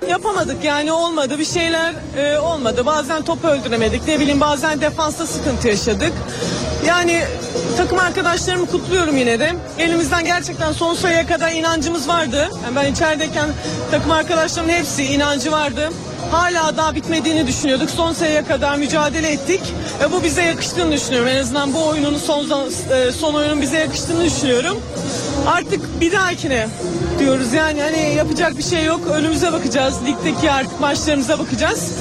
Yapamadık yani olmadı bir şeyler e, olmadı. Bazen top öldüremedik ne bileyim bazen defansta sıkıntı yaşadık. Yani takım arkadaşlarımı kutluyorum yine de. Elimizden gerçekten son sayıya kadar inancımız vardı. Yani ben içerideyken takım arkadaşlarımın hepsi inancı vardı. Hala daha bitmediğini düşünüyorduk. Son sayıya kadar mücadele ettik. E, bu bize yakıştığını düşünüyorum. En azından bu oyunun son e, son oyunun bize yakıştığını düşünüyorum. Artık bir dahakine diyoruz yani hani yapacak bir şey yok. Önümüze bakacağız. Ligdeki artık maçlarımıza bakacağız.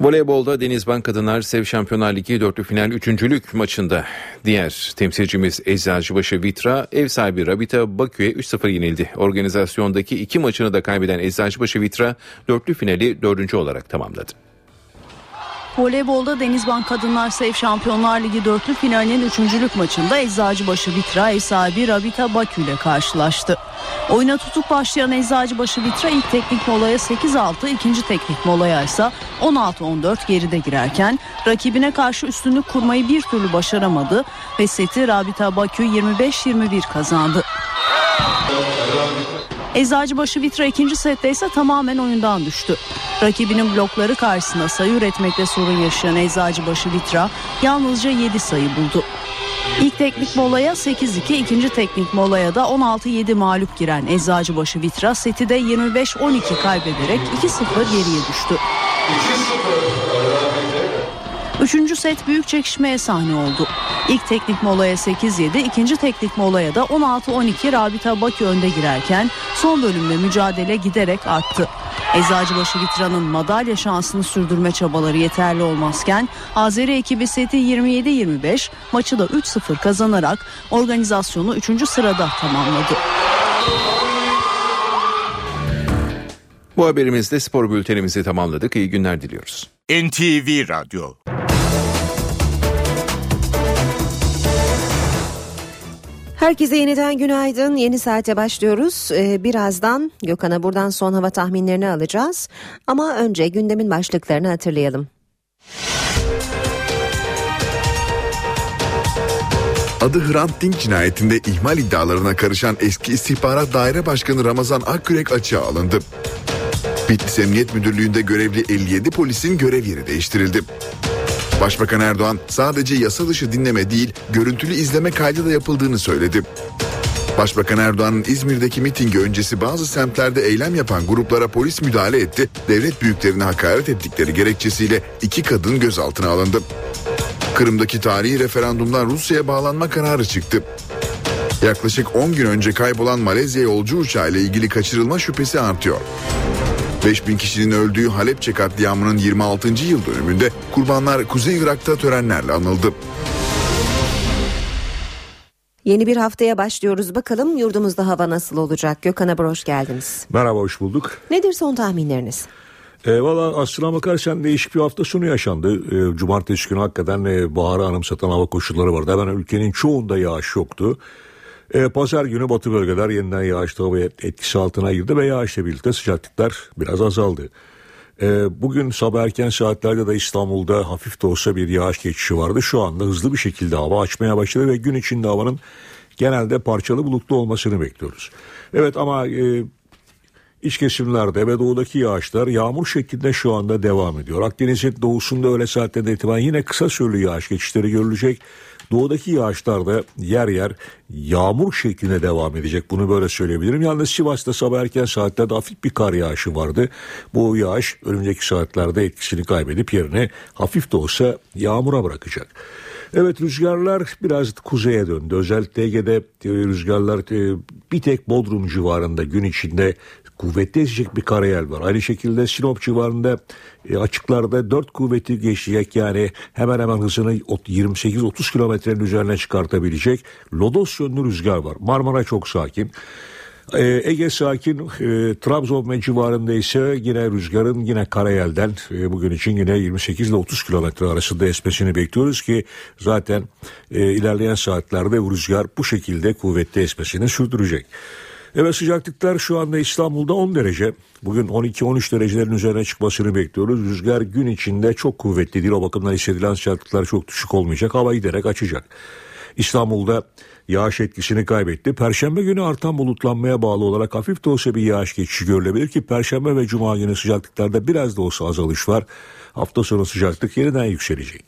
Voleybolda Denizbank Kadınlar Sev Şampiyonlar Ligi dörtlü final üçüncülük maçında diğer temsilcimiz Eczacıbaşı Vitra ev sahibi Rabita Bakü'ye 3-0 yenildi. Organizasyondaki iki maçını da kaybeden Eczacıbaşı Vitra dörtlü finali dördüncü olarak tamamladı. Voleybolda Denizbank Kadınlar Sev Şampiyonlar Ligi dörtlü finalinin üçüncülük maçında Eczacıbaşı Vitra ev sahibi Rabita Bakü ile karşılaştı. Oyuna tutuk başlayan Eczacıbaşı Vitra ilk teknik molaya 8-6, ikinci teknik molaya ise 16-14 geride girerken rakibine karşı üstünlük kurmayı bir türlü başaramadı ve seti Rabita Bakü 25-21 kazandı. Eczacıbaşı Vitra ikinci sette ise tamamen oyundan düştü. Rakibinin blokları karşısında sayı üretmekte sorun yaşayan Eczacıbaşı Vitra yalnızca 7 sayı buldu. İlk teknik molaya 8-2, ikinci teknik molaya da 16-7 mağlup giren Eczacıbaşı Vitra seti de 25-12 kaybederek 2-0 geriye düştü. Üçüncü set büyük çekişmeye sahne oldu. İlk teknik molaya 8-7, ikinci teknik molaya da 16-12 Rabita Bakü önde girerken son bölümde mücadele giderek arttı. Eczacıbaşı Vitra'nın madalya şansını sürdürme çabaları yeterli olmazken Azeri ekibi seti 27-25 maçı da 3-0 kazanarak organizasyonu 3. sırada tamamladı. Bu haberimizde spor bültenimizi tamamladık. İyi günler diliyoruz. NTV Radyo Herkese yeniden günaydın. Yeni saate başlıyoruz. Ee, birazdan Gökhan'a buradan son hava tahminlerini alacağız. Ama önce gündemin başlıklarını hatırlayalım. Adı Hrant Dink cinayetinde ihmal iddialarına karışan eski istihbarat daire başkanı Ramazan Akkürek açığa alındı. Bitlis Emniyet Müdürlüğü'nde görevli 57 polisin görev yeri değiştirildi. Başbakan Erdoğan sadece yasa dışı dinleme değil, görüntülü izleme kaydı da yapıldığını söyledi. Başbakan Erdoğan'ın İzmir'deki mitingi öncesi bazı semtlerde eylem yapan gruplara polis müdahale etti, devlet büyüklerine hakaret ettikleri gerekçesiyle iki kadın gözaltına alındı. Kırım'daki tarihi referandumdan Rusya'ya bağlanma kararı çıktı. Yaklaşık 10 gün önce kaybolan Malezya yolcu uçağı ile ilgili kaçırılma şüphesi artıyor. 5000 kişinin öldüğü Halepçe katliamının 26. yıl dönümünde kurbanlar Kuzey Irak'ta törenlerle anıldı. Yeni bir haftaya başlıyoruz. Bakalım yurdumuzda hava nasıl olacak? Gökhan Abur hoş geldiniz. Merhaba hoş bulduk. Nedir son tahminleriniz? E, Valla aslına bakarsan değişik bir hafta sonu yaşandı. E, cumartesi günü hakikaten e, baharı anımsatan hava koşulları vardı. Hemen ülkenin çoğunda yağış yoktu. E, Pazar günü batı bölgeler yeniden yağışlı hava etkisi altına girdi ve yağışla birlikte sıcaklıklar biraz azaldı. E, bugün sabah erken saatlerde de İstanbul'da hafif de olsa bir yağış geçişi vardı. Şu anda hızlı bir şekilde hava açmaya başladı ve gün içinde havanın genelde parçalı bulutlu olmasını bekliyoruz. Evet ama e, İç kesimlerde ve doğudaki yağışlar yağmur şeklinde şu anda devam ediyor. Akdeniz'in doğusunda öğle saatlerinde itibaren yine kısa süreli yağış geçişleri görülecek. Doğudaki yağışlar da yer yer yağmur şeklinde devam edecek. Bunu böyle söyleyebilirim. Yalnız Sivas'ta sabah erken saatlerde hafif bir kar yağışı vardı. Bu yağış önümüzdeki saatlerde etkisini kaybedip yerine hafif de olsa yağmura bırakacak. Evet rüzgarlar biraz kuzeye döndü. Özellikle Ege'de e, rüzgarlar e, bir tek Bodrum civarında gün içinde kuvvetli esecek bir karayel var. Aynı şekilde Sinop civarında e, açıklarda 4 kuvveti geçecek yani hemen hemen hızını 28-30 kilometrenin üzerine çıkartabilecek lodos yönlü rüzgar var. Marmara çok sakin. Ee, Ege sakin, e, Trabzon ve civarında ise yine rüzgarın yine karayelden e, bugün için yine 28 ile 30 kilometre arasında esmesini bekliyoruz ki zaten e, ilerleyen saatlerde rüzgar bu şekilde kuvvetli esmesini sürdürecek. Evet sıcaklıklar şu anda İstanbul'da 10 derece. Bugün 12-13 derecelerin üzerine çıkmasını bekliyoruz. Rüzgar gün içinde çok kuvvetli değil. O bakımdan hissedilen sıcaklıklar çok düşük olmayacak. Hava giderek açacak. İstanbul'da yağış etkisini kaybetti. Perşembe günü artan bulutlanmaya bağlı olarak hafif de olsa bir yağış geçişi görülebilir ki Perşembe ve Cuma günü sıcaklıklarda biraz da olsa azalış var. Hafta sonu sıcaklık yeniden yükselecek.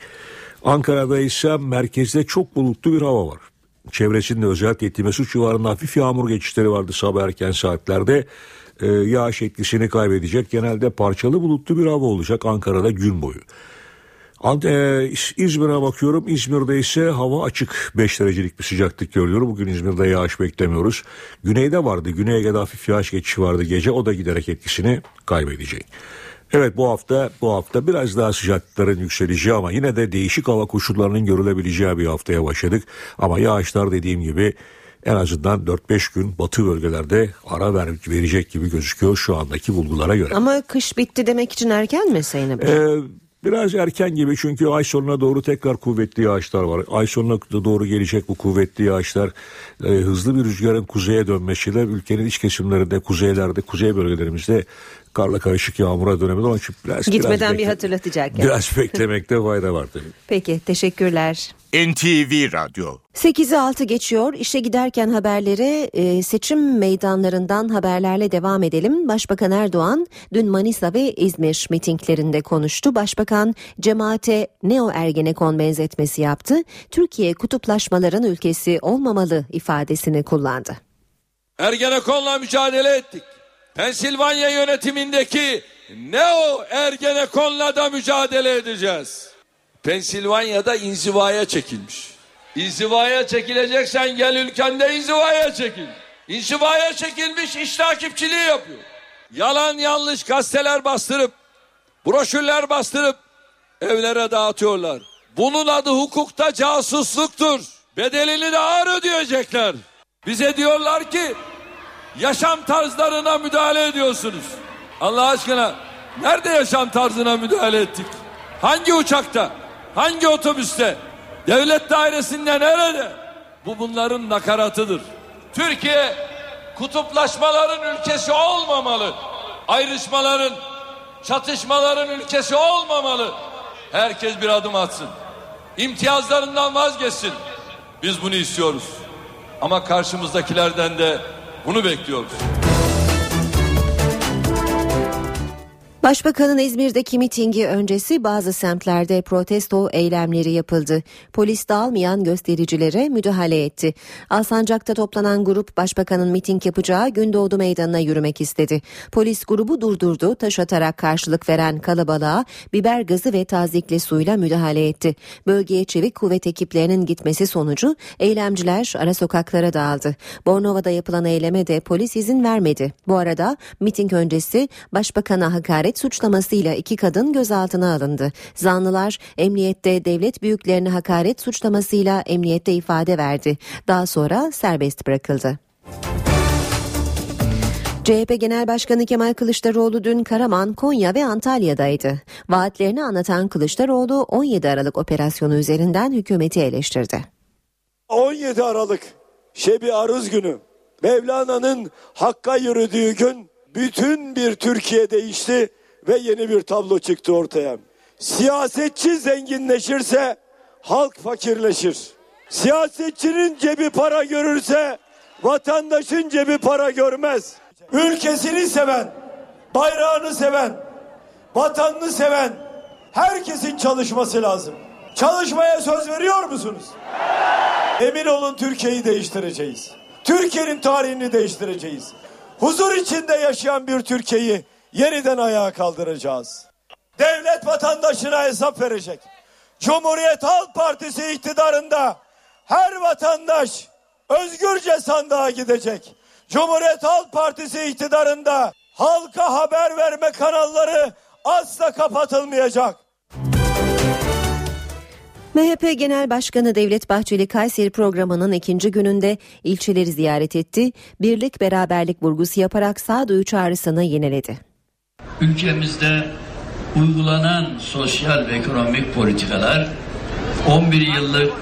Ankara'da ise merkezde çok bulutlu bir hava var. Çevresinde özellikle Etimesut civarında hafif yağmur geçişleri vardı sabah erken saatlerde. Ee, yağış etkisini kaybedecek. Genelde parçalı bulutlu bir hava olacak Ankara'da gün boyu. E, İzmir'e bakıyorum. İzmir'de ise hava açık. 5 derecelik bir sıcaklık görüyorum. Bugün İzmir'de yağış beklemiyoruz. Güneyde vardı. Güney Ege'de hafif yağış geçişi vardı gece. O da giderek etkisini kaybedecek. Evet bu hafta bu hafta biraz daha sıcaklıkların yükseleceği ama yine de değişik hava koşullarının görülebileceği bir haftaya başladık. Ama yağışlar dediğim gibi en azından 4-5 gün batı bölgelerde ara ver, verecek gibi gözüküyor şu andaki bulgulara göre. Ama kış bitti demek için erken mi Sayın? Ee, biraz erken gibi çünkü ay sonuna doğru tekrar kuvvetli yağışlar var. Ay sonuna doğru gelecek bu kuvvetli yağışlar e, hızlı bir rüzgarın kuzeye dönmesiyle ülkenin iç kesimlerinde, kuzeylerde, kuzey bölgelerimizde karla karışık yağmura döneminde onun için biraz, Gitmeden biraz bir bekle- hatırlatacak. yani. Biraz beklemekte fayda var tabii. Peki teşekkürler. NTV Radyo Sekizi altı geçiyor. İşe giderken haberlere e, seçim meydanlarından haberlerle devam edelim. Başbakan Erdoğan dün Manisa ve İzmir mitinglerinde konuştu. Başbakan cemaate neo ergenekon benzetmesi yaptı. Türkiye kutuplaşmaların ülkesi olmamalı ifadesini kullandı. Ergenekon'la mücadele ettik. Pensilvanya yönetimindeki Neo Ergenekon'la da mücadele edeceğiz. Pensilvanya'da inzivaya çekilmiş. İnzivaya çekileceksen gel ülkende inzivaya çekil. İnzivaya çekilmiş iş takipçiliği yapıyor. Yalan yanlış gazeteler bastırıp, broşürler bastırıp evlere dağıtıyorlar. Bunun adı hukukta casusluktur. Bedelini de ağır ödeyecekler. Bize diyorlar ki yaşam tarzlarına müdahale ediyorsunuz. Allah aşkına nerede yaşam tarzına müdahale ettik? Hangi uçakta? Hangi otobüste? Devlet dairesinde nerede? Bu bunların nakaratıdır. Türkiye kutuplaşmaların ülkesi olmamalı. Ayrışmaların, çatışmaların ülkesi olmamalı. Herkes bir adım atsın. İmtiyazlarından vazgeçsin. Biz bunu istiyoruz. Ama karşımızdakilerden de bunu bekliyoruz. Başbakanın İzmir'deki mitingi öncesi bazı semtlerde protesto eylemleri yapıldı. Polis dağılmayan göstericilere müdahale etti. Alsancak'ta toplanan grup başbakanın miting yapacağı Gündoğdu Meydanı'na yürümek istedi. Polis grubu durdurdu, taş atarak karşılık veren kalabalığa biber gazı ve tazikli suyla müdahale etti. Bölgeye çevik kuvvet ekiplerinin gitmesi sonucu eylemciler ara sokaklara dağıldı. Bornova'da yapılan eyleme de polis izin vermedi. Bu arada miting öncesi başbakana hakaret suçlamasıyla iki kadın gözaltına alındı. Zanlılar emniyette devlet büyüklerine hakaret suçlamasıyla emniyette ifade verdi. Daha sonra serbest bırakıldı. CHP Genel Başkanı Kemal Kılıçdaroğlu dün Karaman, Konya ve Antalya'daydı. Vaatlerini anlatan Kılıçdaroğlu 17 Aralık operasyonu üzerinden hükümeti eleştirdi. 17 Aralık Şebi Aruz günü Mevlana'nın Hakk'a yürüdüğü gün bütün bir Türkiye değişti ve yeni bir tablo çıktı ortaya. Siyasetçi zenginleşirse halk fakirleşir. Siyasetçinin cebi para görürse vatandaşın cebi para görmez. Ülkesini seven, bayrağını seven, vatanını seven herkesin çalışması lazım. Çalışmaya söz veriyor musunuz? Emin olun Türkiye'yi değiştireceğiz. Türkiye'nin tarihini değiştireceğiz. Huzur içinde yaşayan bir Türkiye'yi yeniden ayağa kaldıracağız. Devlet vatandaşına hesap verecek. Cumhuriyet Halk Partisi iktidarında her vatandaş özgürce sandığa gidecek. Cumhuriyet Halk Partisi iktidarında halka haber verme kanalları asla kapatılmayacak. MHP Genel Başkanı Devlet Bahçeli Kayseri programının ikinci gününde ilçeleri ziyaret etti. Birlik beraberlik vurgusu yaparak sağduyu çağrısını yeniledi. Ülkemizde uygulanan sosyal ve ekonomik politikalar 11 yıllık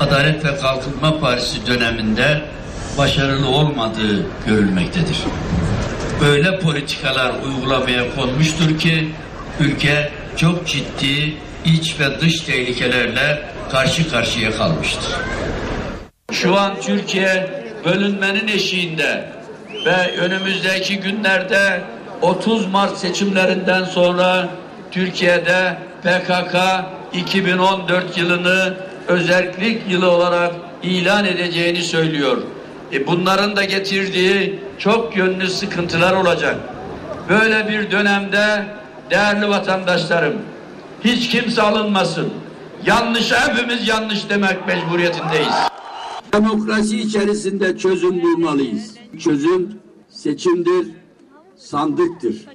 Adalet ve Kalkınma Partisi döneminde başarılı olmadığı görülmektedir. Böyle politikalar uygulamaya konmuştur ki ülke çok ciddi iç ve dış tehlikelerle karşı karşıya kalmıştır. Şu an Türkiye bölünmenin eşiğinde ve önümüzdeki günlerde 30 Mart seçimlerinden sonra Türkiye'de PKK 2014 yılını özellik yılı olarak ilan edeceğini söylüyor. E bunların da getirdiği çok yönlü sıkıntılar olacak. Böyle bir dönemde değerli vatandaşlarım hiç kimse alınmasın. Yanlışa hepimiz yanlış demek mecburiyetindeyiz. Demokrasi içerisinde çözüm bulmalıyız. Çözüm seçimdir, sandıktır.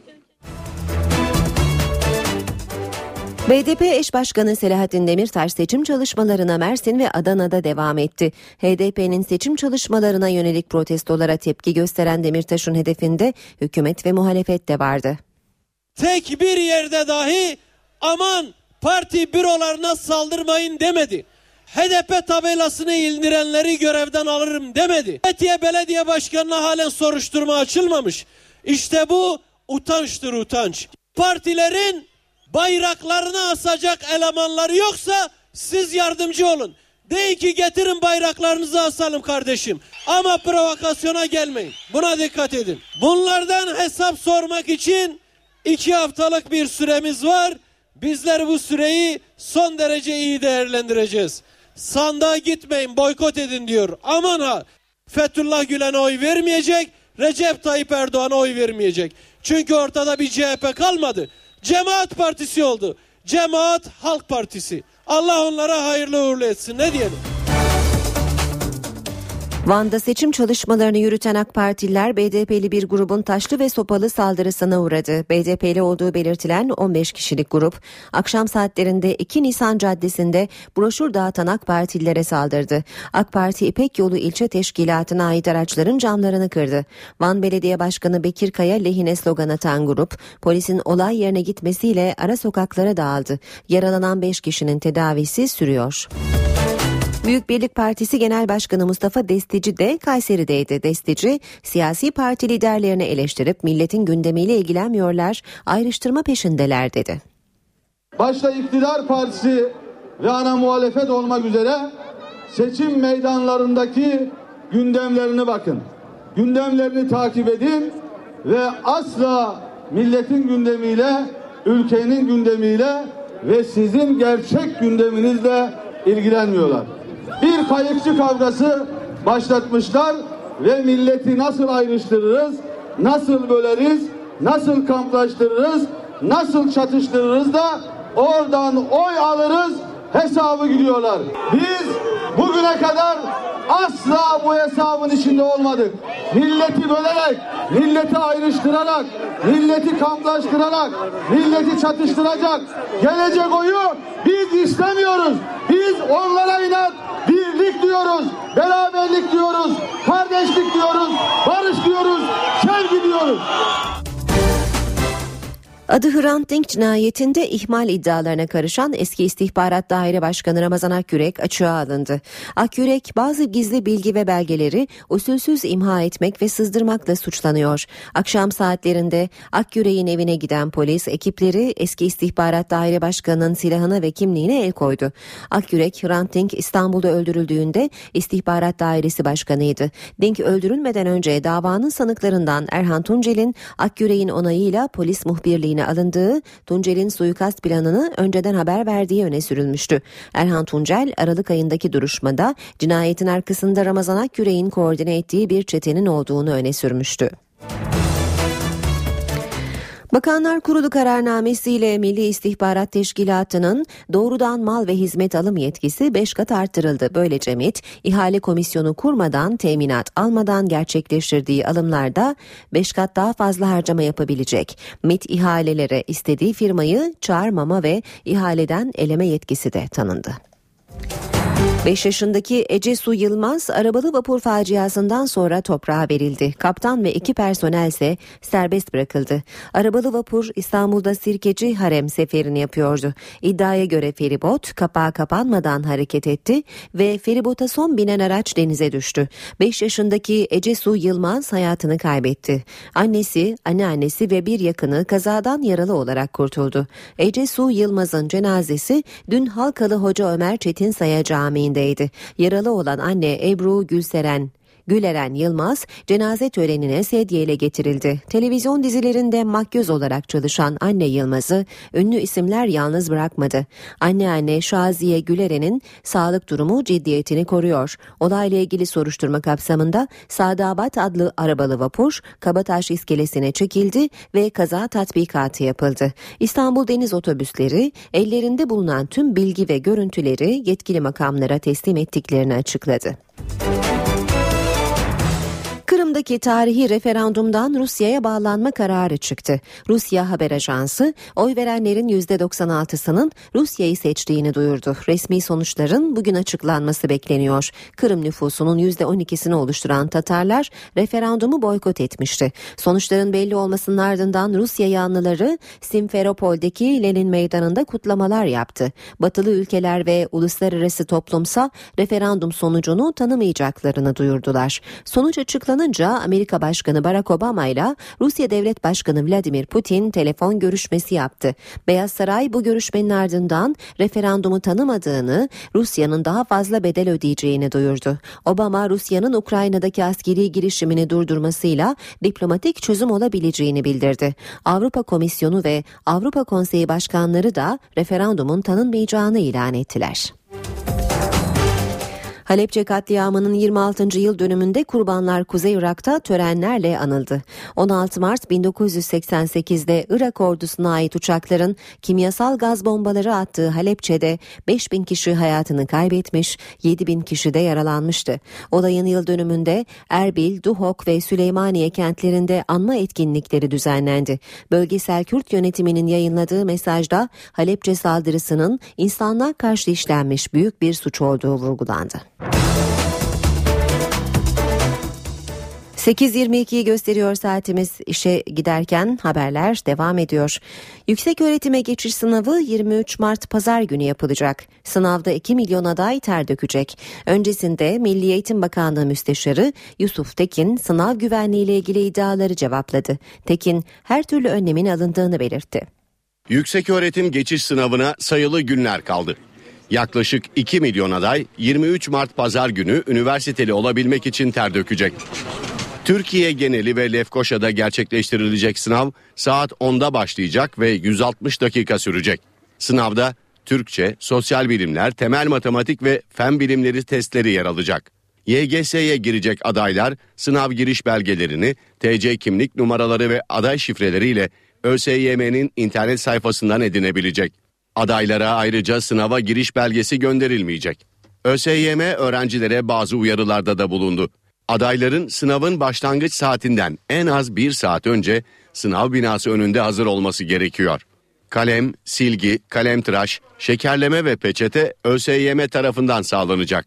BDP eş başkanı Selahattin Demirtaş seçim çalışmalarına Mersin ve Adana'da devam etti. HDP'nin seçim çalışmalarına yönelik protestolara tepki gösteren Demirtaş'ın hedefinde hükümet ve muhalefet de vardı. Tek bir yerde dahi aman parti bürolarına saldırmayın demedi. HDP tabelasını indirenleri görevden alırım demedi. Fethiye Belediye Başkanı'na halen soruşturma açılmamış. İşte bu utançtır utanç. Partilerin bayraklarını asacak elemanları yoksa siz yardımcı olun. Deyin ki getirin bayraklarınızı asalım kardeşim. Ama provokasyona gelmeyin. Buna dikkat edin. Bunlardan hesap sormak için iki haftalık bir süremiz var. Bizler bu süreyi son derece iyi değerlendireceğiz. Sandığa gitmeyin boykot edin diyor. Aman ha Fethullah Gülen'e oy vermeyecek. Recep Tayyip Erdoğan'a oy vermeyecek. Çünkü ortada bir CHP kalmadı. Cemaat Partisi oldu. Cemaat Halk Partisi. Allah onlara hayırlı uğurlu etsin. Ne diyelim? Van'da seçim çalışmalarını yürüten AK Partililer BDP'li bir grubun taşlı ve sopalı saldırısına uğradı. BDP'li olduğu belirtilen 15 kişilik grup akşam saatlerinde 2 Nisan Caddesi'nde broşür dağıtan AK Partililere saldırdı. AK Parti İpek Yolu ilçe teşkilatına ait araçların camlarını kırdı. Van Belediye Başkanı Bekir Kaya lehine slogan atan grup polisin olay yerine gitmesiyle ara sokaklara dağıldı. Yaralanan 5 kişinin tedavisi sürüyor. Büyük Birlik Partisi Genel Başkanı Mustafa Destici de Kayseri'deydi. Destici, siyasi parti liderlerini eleştirip milletin gündemiyle ilgilenmiyorlar, ayrıştırma peşindeler dedi. Başta iktidar partisi ve ana muhalefet olmak üzere seçim meydanlarındaki gündemlerine bakın. Gündemlerini takip edin ve asla milletin gündemiyle, ülkenin gündemiyle ve sizin gerçek gündeminizle ilgilenmiyorlar bir kayıkçı kavgası başlatmışlar ve milleti nasıl ayrıştırırız, nasıl böleriz, nasıl kamplaştırırız, nasıl çatıştırırız da oradan oy alırız hesabı gidiyorlar. Biz bugüne kadar asla bu hesabın içinde olmadık. Milleti bölerek, milleti ayrıştırarak, milleti kamplaştırarak, milleti çatıştıracak gelecek oyu biz istemiyoruz. Biz onlara inat birlik diyoruz, beraberlik diyoruz, kardeşlik diyoruz, barış diyoruz, sevgi diyoruz. Adı Hrant Dink cinayetinde ihmal iddialarına karışan eski istihbarat daire başkanı Ramazan Akyürek açığa alındı. Akyürek bazı gizli bilgi ve belgeleri usulsüz imha etmek ve sızdırmakla suçlanıyor. Akşam saatlerinde Akyürek'in evine giden polis ekipleri eski istihbarat daire başkanının silahına ve kimliğine el koydu. Akyürek Hrant Dink İstanbul'da öldürüldüğünde istihbarat dairesi başkanıydı. Dink öldürülmeden önce davanın sanıklarından Erhan Tuncel'in Akyürek'in onayıyla polis muhbirliğine alındığı Tuncel'in suikast planını önceden haber verdiği öne sürülmüştü. Erhan Tuncel Aralık ayındaki duruşmada cinayetin arkasında Ramazan Akyürek'in koordine ettiği bir çetenin olduğunu öne sürmüştü. Bakanlar Kurulu kararnamesiyle Milli İstihbarat Teşkilatı'nın doğrudan mal ve hizmet alım yetkisi 5 kat arttırıldı. Böylece MİT, ihale komisyonu kurmadan, teminat almadan gerçekleştirdiği alımlarda 5 kat daha fazla harcama yapabilecek. MİT ihalelere istediği firmayı çağırmama ve ihaleden eleme yetkisi de tanındı. 5 yaşındaki Ece Su Yılmaz arabalı vapur faciasından sonra toprağa verildi. Kaptan ve iki personel ise serbest bırakıldı. Arabalı vapur İstanbul'da Sirkeci Harem seferini yapıyordu. İddiaya göre feribot kapağı kapanmadan hareket etti ve feribota son binen araç denize düştü. 5 yaşındaki Ece Su Yılmaz hayatını kaybetti. Annesi, anneannesi ve bir yakını kazadan yaralı olarak kurtuldu. Ece Su Yılmaz'ın cenazesi dün Halkalı Hoca Ömer Çetin Saya Camii'ndeydi. Yaralı olan anne Ebru Gülseren Güleren Yılmaz cenaze törenine sedyeyle getirildi. Televizyon dizilerinde makyöz olarak çalışan anne Yılmaz'ı ünlü isimler yalnız bırakmadı. Anneanne Şaziye Güleren'in sağlık durumu ciddiyetini koruyor. Olayla ilgili soruşturma kapsamında Sadabat adlı arabalı vapur Kabataş iskelesine çekildi ve kaza tatbikatı yapıldı. İstanbul Deniz Otobüsleri ellerinde bulunan tüm bilgi ve görüntüleri yetkili makamlara teslim ettiklerini açıkladı. Kırım'daki tarihi referandumdan Rusya'ya bağlanma kararı çıktı. Rusya haber ajansı oy verenlerin %96'sının Rusya'yı seçtiğini duyurdu. Resmi sonuçların bugün açıklanması bekleniyor. Kırım nüfusunun %12'sini oluşturan Tatarlar referandumu boykot etmişti. Sonuçların belli olmasının ardından Rusya yanlıları Simferopol'deki Lenin Meydanı'nda kutlamalar yaptı. Batılı ülkeler ve uluslararası toplumsa referandum sonucunu tanımayacaklarını duyurdular. Sonuç açıklanınca Amerika Başkanı Barack Obama ile Rusya Devlet Başkanı Vladimir Putin telefon görüşmesi yaptı. Beyaz Saray bu görüşmenin ardından referandumu tanımadığını, Rusya'nın daha fazla bedel ödeyeceğini duyurdu. Obama Rusya'nın Ukrayna'daki askeri girişimini durdurmasıyla diplomatik çözüm olabileceğini bildirdi. Avrupa Komisyonu ve Avrupa Konseyi başkanları da referandumun tanınmayacağını ilan ettiler. Halepçe katliamının 26. yıl dönümünde kurbanlar Kuzey Irak'ta törenlerle anıldı. 16 Mart 1988'de Irak ordusuna ait uçakların kimyasal gaz bombaları attığı Halepçe'de 5000 kişi hayatını kaybetmiş, 7000 kişi de yaralanmıştı. Olayın yıl dönümünde Erbil, Duhok ve Süleymaniye kentlerinde anma etkinlikleri düzenlendi. Bölgesel Kürt yönetiminin yayınladığı mesajda Halepçe saldırısının insanlığa karşı işlenmiş büyük bir suç olduğu vurgulandı. 8.22'yi gösteriyor saatimiz işe giderken haberler devam ediyor. Yüksek öğretime geçiş sınavı 23 Mart pazar günü yapılacak. Sınavda 2 milyon aday ter dökecek. Öncesinde Milli Eğitim Bakanlığı Müsteşarı Yusuf Tekin sınav güvenliği ile ilgili iddiaları cevapladı. Tekin her türlü önlemin alındığını belirtti. Yüksek öğretim geçiş sınavına sayılı günler kaldı. Yaklaşık 2 milyon aday 23 Mart pazar günü üniversiteli olabilmek için ter dökecek. Türkiye geneli ve Lefkoşa'da gerçekleştirilecek sınav saat 10'da başlayacak ve 160 dakika sürecek. Sınavda Türkçe, sosyal bilimler, temel matematik ve fen bilimleri testleri yer alacak. YGS'ye girecek adaylar sınav giriş belgelerini, TC kimlik numaraları ve aday şifreleriyle ÖSYM'nin internet sayfasından edinebilecek. Adaylara ayrıca sınava giriş belgesi gönderilmeyecek. ÖSYM öğrencilere bazı uyarılarda da bulundu. Adayların sınavın başlangıç saatinden en az bir saat önce sınav binası önünde hazır olması gerekiyor. Kalem, silgi, kalem tıraş, şekerleme ve peçete ÖSYM tarafından sağlanacak.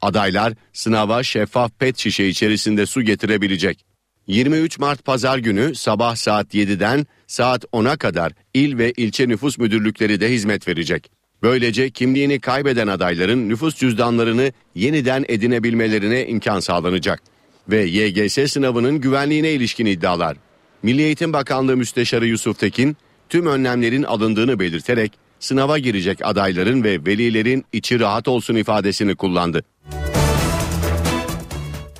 Adaylar sınava şeffaf pet şişe içerisinde su getirebilecek. 23 Mart pazar günü sabah saat 7'den saat 10'a kadar il ve ilçe nüfus müdürlükleri de hizmet verecek. Böylece kimliğini kaybeden adayların nüfus cüzdanlarını yeniden edinebilmelerine imkan sağlanacak. Ve YGS sınavının güvenliğine ilişkin iddialar. Milli Eğitim Bakanlığı Müsteşarı Yusuf Tekin tüm önlemlerin alındığını belirterek sınava girecek adayların ve velilerin içi rahat olsun ifadesini kullandı.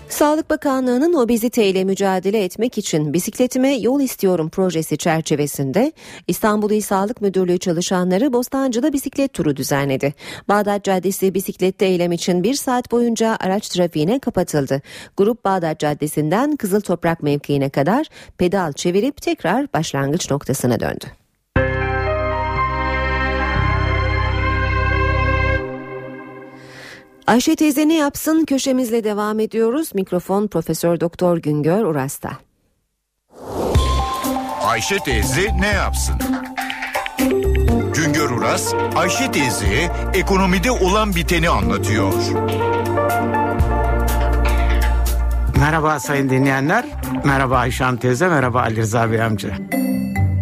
Sağlık Bakanlığı'nın obezite ile mücadele etmek için Bisikletime Yol İstiyorum projesi çerçevesinde İstanbul İl Sağlık Müdürlüğü çalışanları Bostancı'da bisiklet turu düzenledi. Bağdat Caddesi bisiklette eylem için bir saat boyunca araç trafiğine kapatıldı. Grup Bağdat Caddesi'nden Kızıl Toprak mevkiine kadar pedal çevirip tekrar başlangıç noktasına döndü. Ayşe teyze ne yapsın köşemizle devam ediyoruz. Mikrofon Profesör Doktor Güngör Uras'ta. Ayşe teyze ne yapsın? Güngör Uras, Ayşe teyze ekonomide olan biteni anlatıyor. Merhaba sayın dinleyenler. Merhaba Ayşan teyze, merhaba Ali Rıza Bey amca.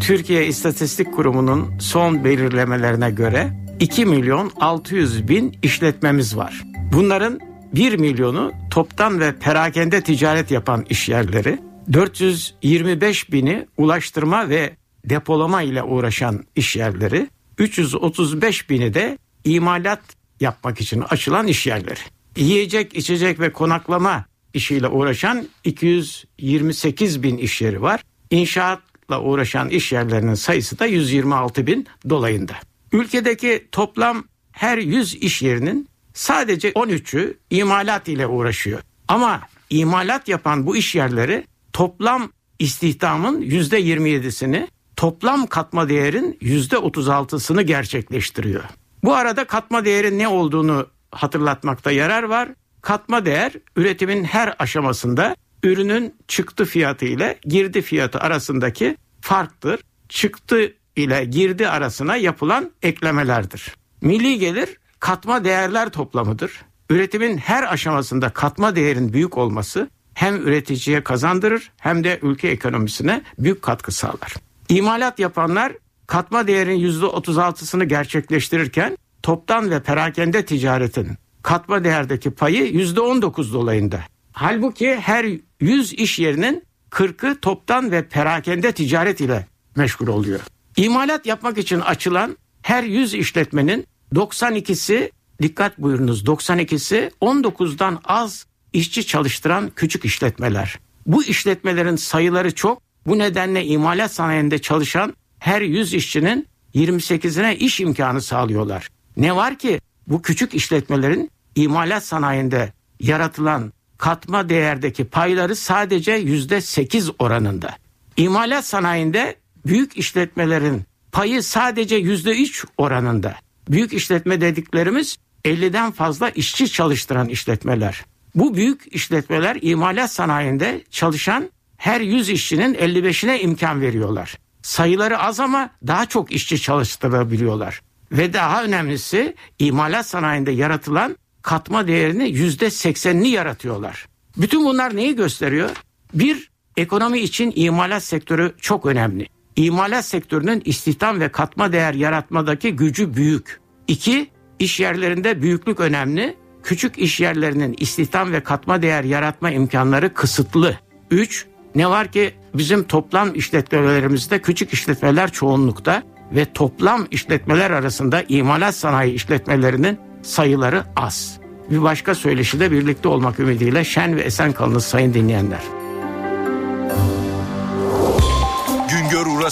Türkiye İstatistik Kurumu'nun son belirlemelerine göre 2 milyon 600 bin işletmemiz var. Bunların 1 milyonu toptan ve perakende ticaret yapan işyerleri, 425 bini ulaştırma ve depolama ile uğraşan işyerleri, 335 bini de imalat yapmak için açılan işyerleri. Yiyecek, içecek ve konaklama işiyle uğraşan 228 bin işyeri var. İnşaatla uğraşan işyerlerinin sayısı da 126 bin dolayında. Ülkedeki toplam her 100 iş yerinin sadece 13'ü imalat ile uğraşıyor. Ama imalat yapan bu iş yerleri toplam istihdamın %27'sini, toplam katma değerin %36'sını gerçekleştiriyor. Bu arada katma değerin ne olduğunu hatırlatmakta yarar var. Katma değer üretimin her aşamasında ürünün çıktı fiyatı ile girdi fiyatı arasındaki farktır. Çıktı ile girdi arasına yapılan eklemelerdir. Milli gelir katma değerler toplamıdır. Üretimin her aşamasında katma değerin büyük olması hem üreticiye kazandırır hem de ülke ekonomisine büyük katkı sağlar. İmalat yapanlar katma değerin %36'sını gerçekleştirirken toptan ve perakende ticaretin katma değerdeki payı %19 dolayında. Halbuki her 100 iş yerinin 40'ı toptan ve perakende ticaret ile meşgul oluyor. İmalat yapmak için açılan her 100 işletmenin 92'si dikkat buyurunuz 92'si 19'dan az işçi çalıştıran küçük işletmeler. Bu işletmelerin sayıları çok. Bu nedenle imalat sanayinde çalışan her 100 işçinin 28'ine iş imkanı sağlıyorlar. Ne var ki bu küçük işletmelerin imalat sanayinde yaratılan katma değerdeki payları sadece yüzde sekiz oranında. İmalat sanayinde büyük işletmelerin payı sadece yüzde üç oranında. Büyük işletme dediklerimiz 50'den fazla işçi çalıştıran işletmeler. Bu büyük işletmeler imalat sanayinde çalışan her 100 işçinin 55'ine imkan veriyorlar. Sayıları az ama daha çok işçi çalıştırabiliyorlar. Ve daha önemlisi imalat sanayinde yaratılan katma değerini yüzde seksenini yaratıyorlar. Bütün bunlar neyi gösteriyor? Bir, ekonomi için imalat sektörü çok önemli. İmalat sektörünün istihdam ve katma değer yaratmadaki gücü büyük. İki, iş yerlerinde büyüklük önemli. Küçük iş yerlerinin istihdam ve katma değer yaratma imkanları kısıtlı. Üç, ne var ki bizim toplam işletmelerimizde küçük işletmeler çoğunlukta ve toplam işletmeler arasında imalat sanayi işletmelerinin sayıları az. Bir başka söyleşide birlikte olmak ümidiyle şen ve esen kalınız sayın dinleyenler.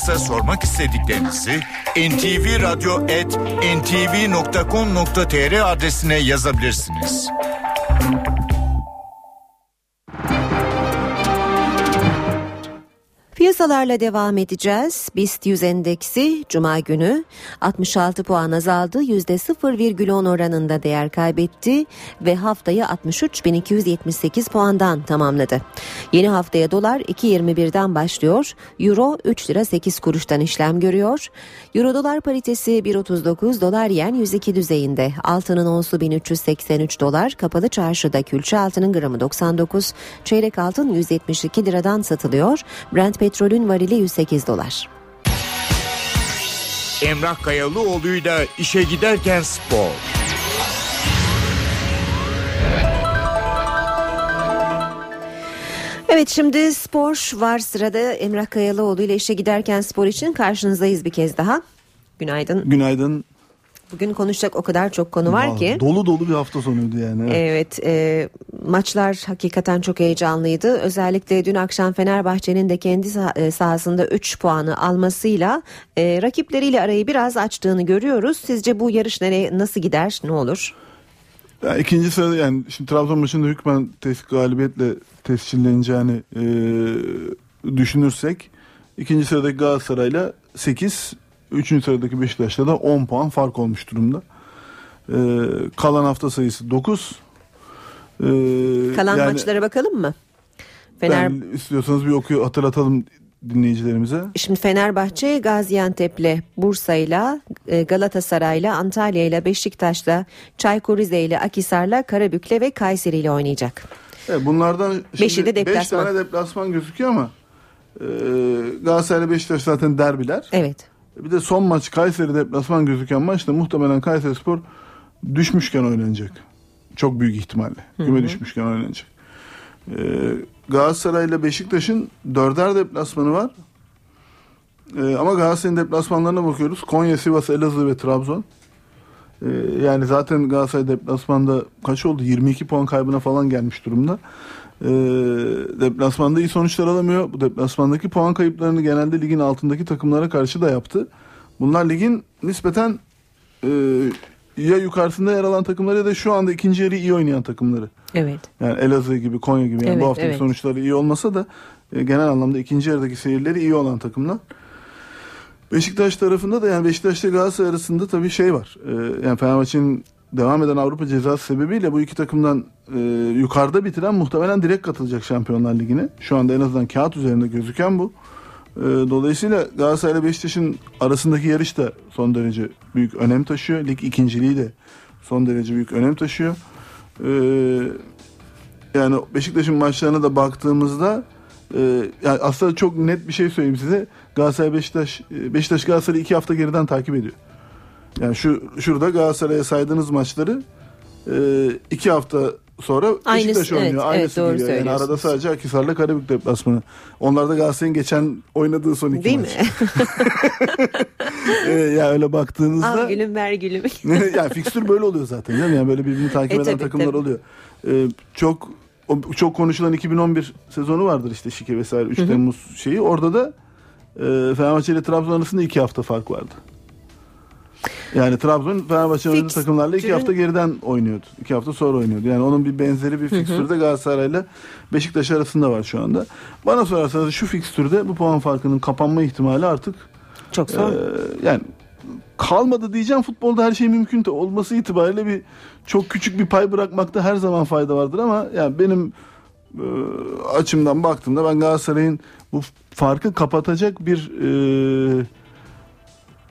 Uras'a sormak istediklerinizi ntvradio.ntv.com.tr adresine yazabilirsiniz. Piyasalarla devam edeceğiz. BIST 100 endeksi Cuma günü 66 puan azaldı. %0,10 oranında değer kaybetti ve haftayı 63.278 puandan tamamladı. Yeni haftaya dolar 2.21'den başlıyor. Euro 3 lira 8 kuruştan işlem görüyor. Euro dolar paritesi 1.39 dolar yen 102 düzeyinde. Altının onsu 1383 dolar. Kapalı çarşıda külçe altının gramı 99. Çeyrek altın 172 liradan satılıyor. Brent petrolün varili 108 dolar. Emrah Kayalıoğlu'yla işe giderken spor. Evet şimdi spor var sırada Emrah Kayalıoğlu ile işe giderken spor için karşınızdayız bir kez daha. Günaydın. Günaydın. Bugün konuşacak o kadar çok konu var ki. Dolu dolu bir hafta sonuydu yani. Evet, evet e, maçlar hakikaten çok heyecanlıydı. Özellikle dün akşam Fenerbahçe'nin de kendi sah- e, sahasında 3 puanı almasıyla e, rakipleriyle arayı biraz açtığını görüyoruz. Sizce bu yarış nereye nasıl gider ne olur? Yani ikinci sırada yani şimdi Trabzon maçında hükmen test galibiyetle tescilleneceğini e, düşünürsek ikinci sıradaki Galatasaray'la 8 Üçüncü sıradaki Beşiktaş'ta da 10 puan fark olmuş durumda. Ee, kalan hafta sayısı 9. Ee, kalan yani, maçlara bakalım mı? Fener... Ben istiyorsanız bir okuyor hatırlatalım dinleyicilerimize. Şimdi Fenerbahçe Gaziantep'le Bursa'yla e, Galatasaray'la Antalya'yla Beşiktaş'la Çaykur Rize'yle Akisar'la Karabük'le ve Kayseri'yle oynayacak. Evet, bunlardan Beşi de deplasman. 5 tane deplasman gözüküyor ama e, Galatasaray'la Beşiktaş zaten derbiler. Evet. Bir de son maç Kayseri deplasman gözüken maçta muhtemelen Kayseri Spor düşmüşken oynanacak. Çok büyük ihtimalle. Küme düşmüşken oynanacak. Ee, Galatasaray ile Beşiktaş'ın dörder deplasmanı var. Ee, ama Galatasaray'ın deplasmanlarına bakıyoruz. Konya, Sivas, Elazığ ve Trabzon. Ee, yani zaten Galatasaray deplasmanda kaç oldu? 22 puan kaybına falan gelmiş durumda. Ee, deplasmanda iyi sonuçlar alamıyor. Bu deplasmandaki puan kayıplarını genelde ligin altındaki takımlara karşı da yaptı. Bunlar ligin nispeten e, ya yukarısında yer alan takımları ya da şu anda ikinci yarı iyi oynayan takımları. Evet. Yani Elazığ gibi, Konya gibi. Yani evet, bu haftaki evet. sonuçları iyi olmasa da e, genel anlamda ikinci yarıdaki seyirleri iyi olan takımlar. Beşiktaş tarafında da yani Beşiktaş ile Galatasaray arasında tabii şey var. E, yani Fenerbahçe'nin devam eden Avrupa cezası sebebiyle bu iki takımdan e, yukarıda bitiren muhtemelen direkt katılacak Şampiyonlar Ligi'ne. Şu anda en azından kağıt üzerinde gözüken bu. E, dolayısıyla Galatasaray ile Beşiktaş'ın arasındaki yarış da son derece büyük önem taşıyor. Lig ikinciliği de son derece büyük önem taşıyor. E, yani Beşiktaş'ın maçlarına da baktığımızda e, yani aslında çok net bir şey söyleyeyim size. Galatasaray Beşiktaş e, Beşiktaş Galatasaray'ı iki hafta geriden takip ediyor. Yani şu şurada Galatasaray'a saydığınız maçları e, iki hafta sonra Aynısı, Beşiktaş oynuyor. evet, Aynısı evet, doğru. Yani arada sadece Akhisar'la Karabük deplasmanı. Onlar da Galatasaray'ın geçen oynadığı son iki Değil maç. mi? e, ya öyle baktığınızda Al gülüm ver gülüm. ya fikstür böyle oluyor zaten değil mi? Yani böyle birbirini takip E, eden tabii, takımlar tabii. oluyor. Ee, çok çok konuşulan 2011 sezonu vardır işte şike vesaire 3 Hı hı. Temmuz şeyi. Orada da e, Fenerbahçe ile Trabzon arasında 2 hafta fark vardı. Yani Trabzon Fenerbahçe oynadığı takımlarla 2 Cürün- hafta geriden oynuyordu. 2 hafta sonra oynuyordu. Yani onun bir benzeri bir fikstürde Galatasaray'la Beşiktaş arasında var şu anda. Bana sorarsanız şu fikstürde bu puan farkının kapanma ihtimali artık çok zor. e, yani kalmadı diyeceğim futbolda her şey mümkün de olması itibariyle bir çok küçük bir pay bırakmakta her zaman fayda vardır ama yani benim e, açımdan baktığımda ben Galatasaray'ın bu farkı kapatacak bir e,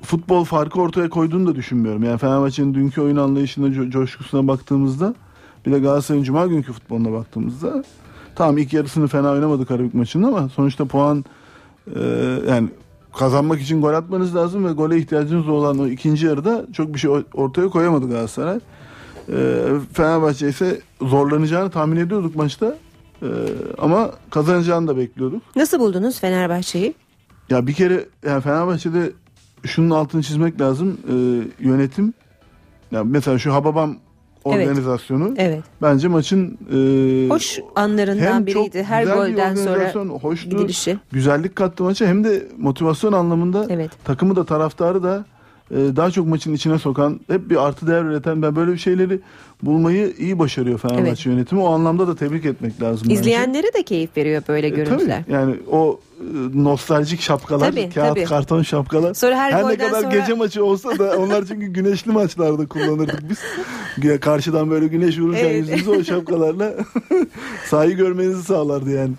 futbol farkı ortaya koyduğunu da düşünmüyorum. Yani Fenerbahçe'nin dünkü oyun anlayışına, co- coşkusuna baktığımızda bir de Galatasaray'ın cuma günkü futboluna baktığımızda tamam ilk yarısını fena oynamadı Karabük maçında ama sonuçta puan e, yani kazanmak için gol atmanız lazım ve gole ihtiyacınız olan o ikinci yarıda çok bir şey ortaya koyamadı Galatasaray. E, Fenerbahçe ise zorlanacağını tahmin ediyorduk maçta. E, ama kazanacağını da bekliyorduk. Nasıl buldunuz Fenerbahçe'yi? Ya bir kere yani Fenerbahçe'de şunun altını çizmek lazım. E, yönetim ya mesela şu Hababam Evet. organizasyonu Evet. bence maçın e, Hoş anlarından hem çok biriydi. Her güzel bir golden sonra hoştu, gidilişi. güzellik kattı maça hem de motivasyon anlamında takımı da taraftarı da e, daha çok maçın içine sokan, hep bir artı değer üreten ben böyle bir şeyleri bulmayı iyi başarıyor Fenerbahçe Evet. yönetimi. O anlamda da tebrik etmek lazım bence. İzleyenlere de keyif veriyor böyle E, görüntüler. Tabii yani o e, nostaljik şapkalar, Tabii, kağıt tabii. karton şapkalar. Sonra her ne golden kadar sonra- gece maçı olsa da onlar çünkü güneşli maçlarda kullanırdık biz. Karşıdan böyle güneş vururken Evet. yüzünüze o şapkalarla sahayı görmenizi sağlardı yani.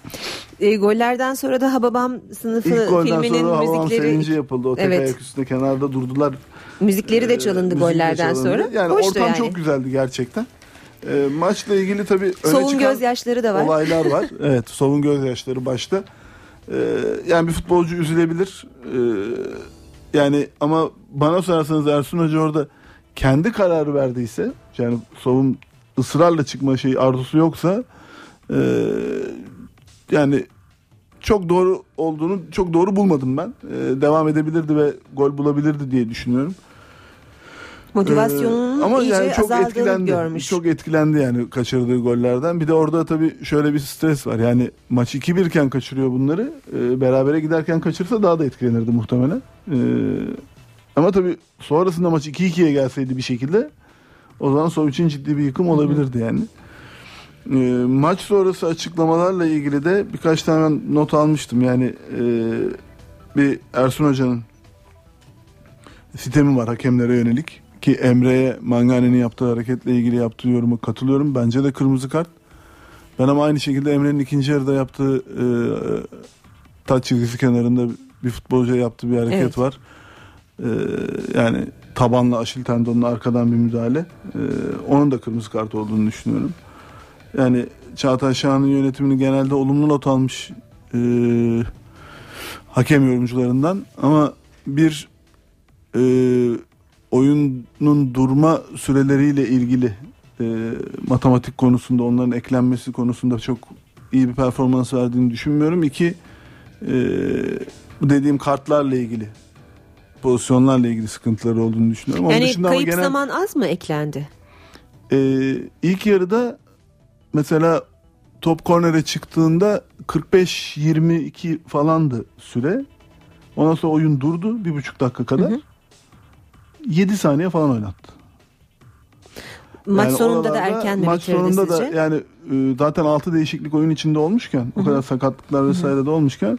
E, gollerden sonra da Hababam sınıfı İlk golden filminin sonra müzikleri sevinci yapıldı. O tek Evet. ayak üstünde kenarda durdular. müzikleri de çalındı de gollerden çalındı. sonra. Yani Hoştu ortam yani. çok güzeldi gerçekten. Ee, maçla ilgili tabii öne Soğun çıkan gözyaşları da var. olaylar var. evet, soğun gözyaşları başta. Ee, yani bir futbolcu üzülebilir. Ee, yani ama bana sorarsanız Ersun Hoca orada kendi kararı verdiyse yani Sov'un ısrarla çıkma şeyi arzusu yoksa e, yani çok doğru olduğunu çok doğru bulmadım ben. E, devam edebilirdi ve gol bulabilirdi diye düşünüyorum. Motivasyonunun Ee, ama iyice yani çok azaldığını etkilendi. görmüş. Çok etkilendi yani kaçırdığı gollerden. Bir de orada tabii şöyle bir stres var. Yani maç 2-1 iken kaçırıyor bunları. Ee, berabere giderken kaçırsa daha da etkilenirdi muhtemelen. Ee, ama tabii sonrasında maç 2-2'ye gelseydi bir şekilde o zaman Sov için ciddi bir yıkım olabilirdi yani. Ee, maç sonrası açıklamalarla ilgili de birkaç tane not almıştım. Yani e, bir Ersun Hoca'nın sistemi var hakemlere yönelik. Ki Emre'ye Mangani'nin yaptığı hareketle ilgili yaptığı yoruma katılıyorum. Bence de kırmızı kart. Ben ama aynı şekilde Emre'nin ikinci yarıda yaptığı e, taç çizgisi kenarında bir futbolcuya yaptığı bir hareket Evet. var. E, yani tabanla aşil tendonla arkadan bir müdahale. E, onun da kırmızı kart olduğunu düşünüyorum. Yani Çağatay Şahan'ın yönetimini genelde olumlu not almış e, hakem yorumcularından ama bir e, oyunun durma süreleriyle ilgili e, matematik konusunda onların eklenmesi konusunda çok iyi bir performans verdiğini düşünmüyorum. İki e, bu dediğim kartlarla ilgili pozisyonlarla ilgili sıkıntıları olduğunu düşünüyorum. Onun Yani dışında ama kayıp genel- zaman az mı eklendi? ee, ilk yarıda mesela top kornere çıktığında 45-22 falandı süre. Ondan sonra oyun durdu bir buçuk dakika kadar. 7 saniye falan oynattı. Maç Yani sonunda da erken mi Maç sonunda da sizce? yani e, zaten 6 değişiklik oyun içinde olmuşken o kadar sakatlıklar vesaire de olmuşken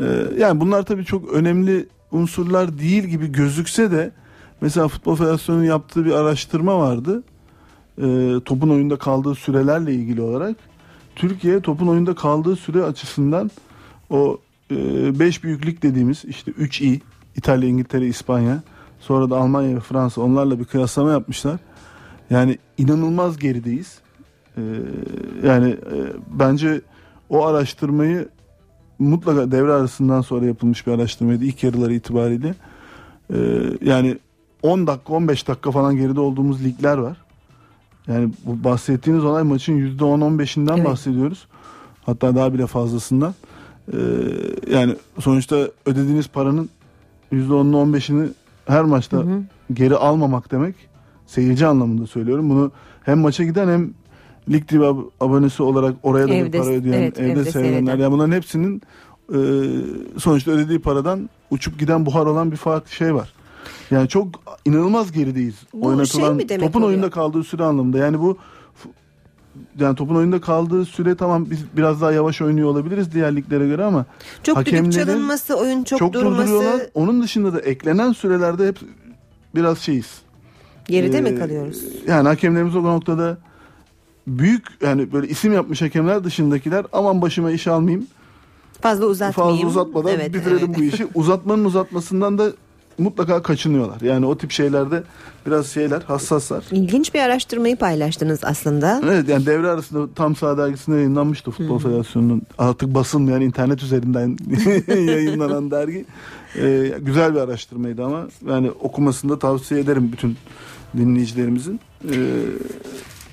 e, yani bunlar tabii çok önemli unsurlar değil gibi gözükse de Mesela Futbol Federasyonu'nun yaptığı bir araştırma vardı. Ee, topun oyunda kaldığı sürelerle ilgili olarak. Türkiye topun oyunda kaldığı süre açısından o 5 büyüklük dediğimiz işte 3 i İtalya, İngiltere, İspanya sonra da Almanya ve Fransa onlarla bir kıyaslama yapmışlar. Yani inanılmaz gerideyiz. Ee, yani e, bence o araştırmayı mutlaka devre arasından sonra yapılmış bir araştırmaydı ilk yarıları itibariyle. Ee, yani 10 dakika 15 dakika falan geride olduğumuz ligler var. Yani bu bahsettiğiniz olay maçın %10-15'inden Evet. bahsediyoruz. Hatta daha bile fazlasından. Ee, yani sonuçta ödediğiniz paranın %10'unu 15'ini her maçta geri almamak demek. Seyirci anlamında söylüyorum. Bunu hem maça giden hem Lig TV ab- abonesi olarak oraya da bir Evde- para ödeyen, evet, evde, evde seyredenler. seyreden. Yani bunların hepsinin e, sonuçta ödediği paradan uçup giden buhar olan bir farklı şey var. Yani çok inanılmaz gerideyiz. Bu Oynatılan şey mi demek topun oluyor? oyunda kaldığı süre anlamında. Yani bu yani topun oyunda kaldığı süre tamam biz biraz daha yavaş oynuyor olabiliriz diğer liglere göre ama Çok düdük hakemlerin çalınması, oyun çok, çok durması. Onun dışında da eklenen sürelerde hep biraz şeyiz. geride Ee, mi kalıyoruz? Yani hakemlerimiz o noktada büyük yani böyle isim yapmış hakemler dışındakiler aman başıma iş almayayım. Fazla uzatmayayım. Fazla uzatmadan Evet, bitirelim evet. bu işi. Uzatmanın uzatmasından da mutlaka kaçınıyorlar. Yani o tip şeylerde biraz şeyler hassaslar. İlginç bir araştırmayı paylaştınız aslında. Evet yani devre arasında tam sağ dergisinde yayınlanmıştı Futbol Federasyonu'nun artık basılmayan internet üzerinden yayınlanan dergi. Ee, güzel bir araştırmaydı ama yani okumasını da tavsiye ederim bütün dinleyicilerimizin. Ee,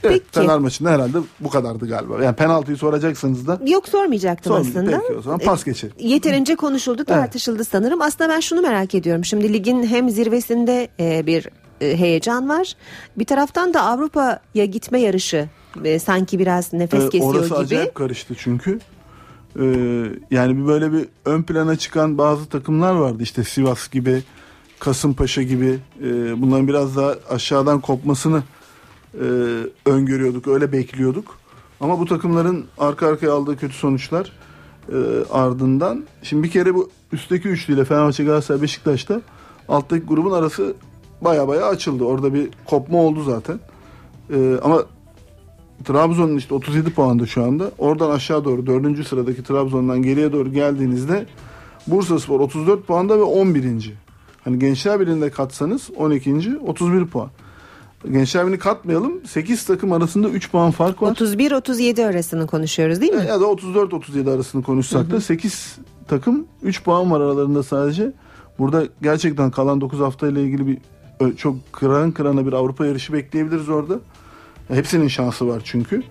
evet, Fener maçında herhalde bu kadardı galiba. Yani penaltıyı soracaksanız da Yok sormayacaktım Sormayacağım. aslında. Peki o zaman pas geçelim. E, Yeterince konuşuldu, tartışıldı sanırım. Aslında ben şunu merak ediyorum. Şimdi ligin hem zirvesinde e, bir e, heyecan var. Bir taraftan da Avrupa'ya gitme yarışı sanki biraz nefes Ee, kesiyor orası gibi. acayip karıştı çünkü. Ee, yani bir böyle bir ön plana çıkan bazı takımlar vardı işte Sivas gibi, Kasımpaşa gibi. Ee, bunların biraz daha aşağıdan kopmasını e, öngörüyorduk, öyle bekliyorduk. Ama bu takımların arka arkaya aldığı kötü sonuçlar e, ardından şimdi bir kere bu üstteki üçlüyle Fenerbahçe, Galatasaray, Beşiktaş'ta alttaki grubun arası baya baya açıldı. Orada bir kopma oldu zaten. Ee, ama Trabzon'un işte 37 puanda şu anda. Oradan aşağı doğru 4. sıradaki Trabzon'dan geriye doğru geldiğinizde Bursaspor 34 puanda ve 11. Hani Gençler Birliği'nde katsanız 12. 31 puan. Gençler Birliği'ni katmayalım. 8 takım arasında 3 puan fark var. 31-37 arasını konuşuyoruz değil mi? Ya da 34-37 arasını konuşsak da 8 takım 3 puan var aralarında sadece. Burada gerçekten kalan 9 hafta ile ilgili bir çok kıran kırana bir Avrupa yarışı bekleyebiliriz orada. Hepsinin şansı var çünkü.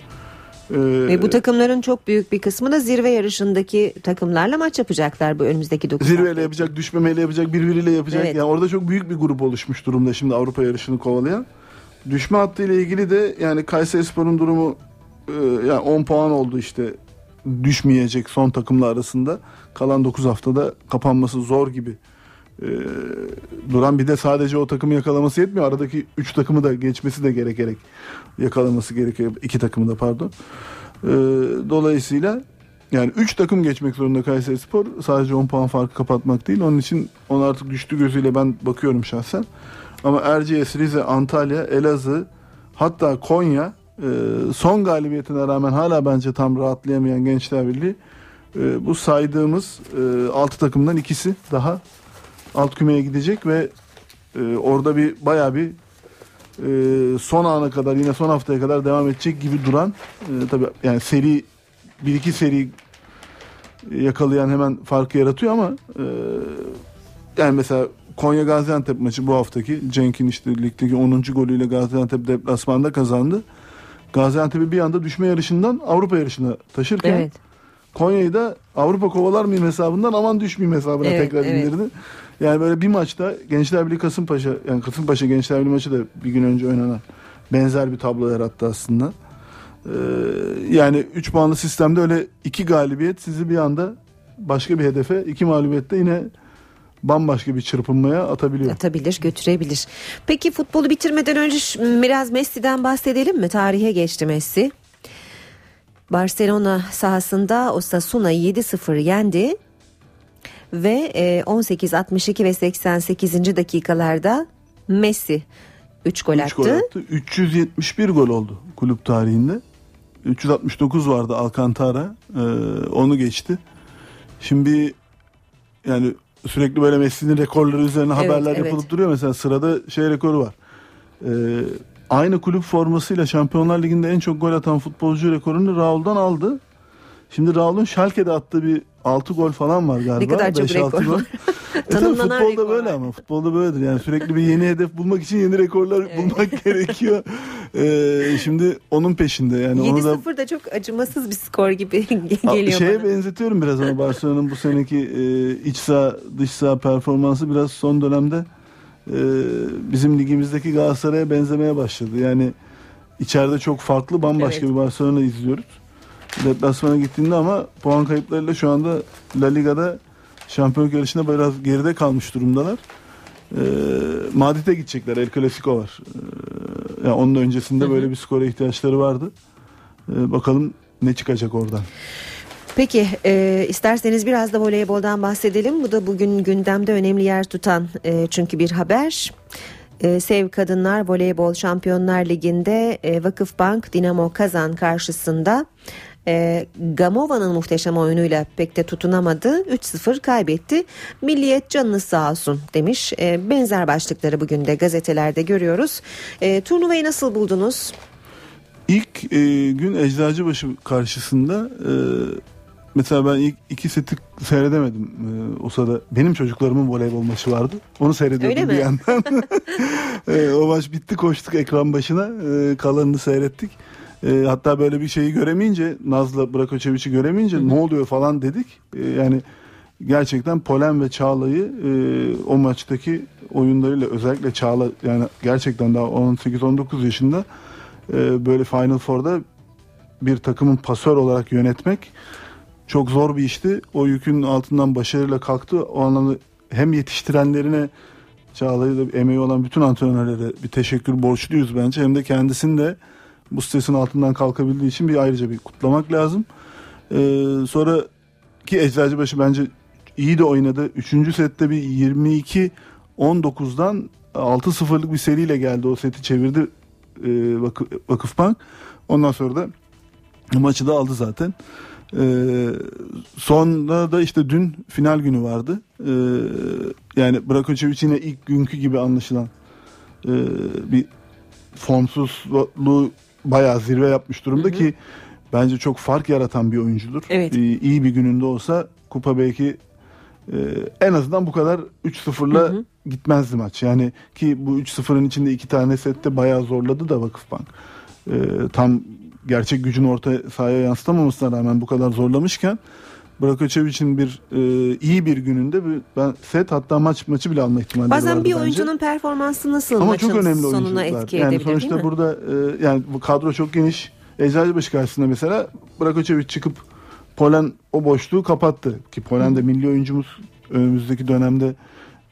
Ee, Ve bu takımların çok büyük bir kısmı da zirve yarışındaki takımlarla maç yapacaklar bu önümüzdeki 9 zirveyle yapacak, düşmemeyle yapacak, birbiriyle yapacak. Evet. Yani orada çok büyük bir grup oluşmuş durumda şimdi Avrupa yarışını kovalayan. Düşme hattı ile ilgili de yani Kayserispor'un durumu e, yani 10 puan oldu işte düşmeyecek son takımla arasında. Kalan 9 haftada kapanması zor gibi e, duran bir de sadece o takımı yakalaması yetmiyor. Aradaki 3 takımı da geçmesi de gerekerek yakalaması gerekiyor. iki takımı da pardon. E, dolayısıyla yani 3 takım geçmek zorunda Kayserispor. Sadece 10 puan farkı kapatmak değil. Onun için onu artık düştü gözüyle ben bakıyorum şahsen. Ama Erciyes, Rize, Antalya, Elazığ hatta Konya e, son galibiyetine rağmen hala bence tam rahatlayamayan Gençler Birliği e, bu saydığımız 6 takımdan ikisi daha alt kümeye gidecek ve e, orada bir baya bir e, son ana kadar yine son haftaya kadar devam edecek gibi duran e, tabii yani seri bir iki seri yakalayan hemen farkı yaratıyor ama e, yani mesela Konya Gaziantep maçı bu haftaki Cenk'in işte ligdeki 10. golüyle Gaziantep deplasmanda kazandı. Gaziantep'i bir anda düşme yarışından Avrupa yarışına taşırken Evet. Konya'yı da Avrupa kovalar mıyım hesabından aman düşmeyeyim hesabına Evet, tekrar evet. indirdi. Yani böyle bir maçta Gençler Birliği Kasımpaşa yani Kasımpaşa Gençler Birliği maçı da bir gün önce oynanan benzer bir tablo yarattı aslında. Ee, yani 3 puanlı sistemde öyle iki galibiyet sizi bir anda başka bir hedefe iki mağlubiyette yine bambaşka bir çırpınmaya atabiliyor. Atabilir, götürebilir. Peki futbolu bitirmeden önce biraz Messi'den bahsedelim mi? Tarihe geçti Messi. Barcelona sahasında Osasuna'yı 7-0 yendi ve e, 18, 62 ve 88. dakikalarda Messi 3 gol 3 attı. gol attı. 371 gol oldu kulüp tarihinde. 369 vardı Alcantara. Ee, onu geçti. Şimdi yani sürekli böyle Messi'nin rekorları üzerine Evet, haberler evet. yapılıp duruyor. Mesela sırada şey rekoru var. Ee, aynı kulüp formasıyla Şampiyonlar Ligi'nde en çok gol atan futbolcu rekorunu Raul'dan aldı. Şimdi Raul'un Schalke'de attığı bir 6 gol falan var galiba. Ne kadar çok 5-6 rekor gol. E tabii futbolda rekor böyle ama futbolda böyledir. Yani sürekli bir yeni hedef bulmak için yeni rekorlar bulmak gerekiyor. Ee, şimdi onun peşinde yani onu da 7-0 da çok acımasız bir skor gibi geliyor şeye bana. benzetiyorum biraz ama Barcelona'nın bu seneki e, iç saha dış saha performansı biraz son dönemde e, bizim ligimizdeki Galatasaray'a benzemeye başladı. Yani içeride çok farklı bambaşka Evet. bir Barcelona izliyoruz. Deplasmana gittiğinde ama puan kayıplarıyla şu anda La Liga'da şampiyonluk yarışında biraz geride kalmış durumdalar. E, Madrid'e gidecekler. El Clasico var. E, yani onun öncesinde böyle bir skora ihtiyaçları vardı. E, bakalım ne çıkacak oradan. Peki e, isterseniz biraz da voleyboldan bahsedelim. Bu da bugün gündemde önemli yer tutan e, çünkü bir haber. E, Sev Kadınlar Voleybol Şampiyonlar Ligi'nde e, Vakıfbank Dinamo Kazan karşısında e, Gamova'nın muhteşem oyunuyla pek de tutunamadı. 3-0 kaybetti. Milliyet canınız sağ olsun demiş. E, benzer başlıkları bugün de gazetelerde görüyoruz. E, turnuvayı nasıl buldunuz? İlk e, gün Eczacıbaşı karşısında e, mesela ben ilk iki seti seyredemedim. E, o sırada benim çocuklarımın voleybol maçı vardı. Onu seyrediyordum bir yandan. E, o maç bitti koştuk ekran başına. E, kalanını seyrettik. E, hatta böyle bir şeyi göremeyince Naz'la Brakoçeviç'i göremeyince ne oluyor falan dedik. E, yani gerçekten Polen ve Çağla'yı e, o maçtaki oyunlarıyla özellikle Çağla yani gerçekten daha 18-19 yaşında e, böyle Final Four'da bir takımın pasör olarak yönetmek çok zor bir işti. O yükün altından başarıyla kalktı. O anlamda hem yetiştirenlerine Çağla'yı da emeği olan bütün antrenörlere bir teşekkür borçluyuz bence. Hem de kendisini de bu stresin altından kalkabildiği için bir ayrıca bir kutlamak lazım. Ee, sonra ki Eczacıbaşı bence iyi de oynadı. Üçüncü sette bir 22-19'dan 6-0'lık bir seriyle geldi. O seti çevirdi e, Vakıf, Vakıfbank. Ondan sonra da maçı da aldı zaten. Ee, sonra da işte dün final günü vardı. Ee, yani Brakoçevic yine ilk günkü gibi anlaşılan e, bir formsuzluğu bayağı zirve yapmış durumda ki bence çok fark yaratan bir oyuncudur. Evet. Ee, iyi bir gününde olsa kupa belki e, en azından bu kadar 3-0'la gitmezdi maç. Yani ki bu 3-0'ın içinde iki tane sette bayağı zorladı da Vakıfbank. Ee, tam gerçek gücünü orta sahaya yansıtamamasına rağmen bu kadar zorlamışken Brakoçevic'in bir e, iyi bir gününde bir, ben set hatta maç maçı bile alma ihtimalleri Bazen vardı bir bence. oyuncunun performansı nasıl Ama maçın çok önemli sonuna etki yani edebilir sonuçta değil mi? burada e, yani bu kadro çok geniş. Eczacıbaşı karşısında mesela Brakoçevic çıkıp Polen o boşluğu kapattı. Ki Polen de milli oyuncumuz önümüzdeki dönemde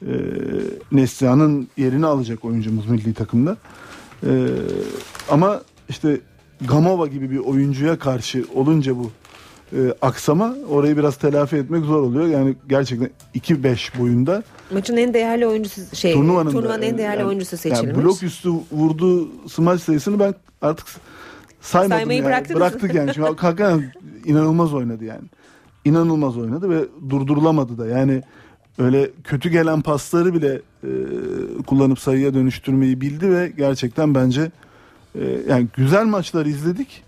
e, Neslihan'ın yerini alacak oyuncumuz milli takımda. E, ama işte Gamova gibi bir oyuncuya karşı olunca bu e, aksama orayı biraz telafi etmek zor oluyor. Yani gerçekten 2-5 boyunda Maçın en değerli oyuncusu şey turnuvanın, turnuvanın, da, en değerli yani- oyuncusu yani seçilmiş. blok üstü vurduğu smaç sayısını ben artık saymadım Saymayı yani. bıraktınız. Bıraktık yani. Çünkü hakikaten inanılmaz oynadı yani. İnanılmaz oynadı ve durdurulamadı da. Yani öyle kötü gelen pasları bile e, kullanıp sayıya dönüştürmeyi bildi ve gerçekten bence e, yani güzel maçlar izledik.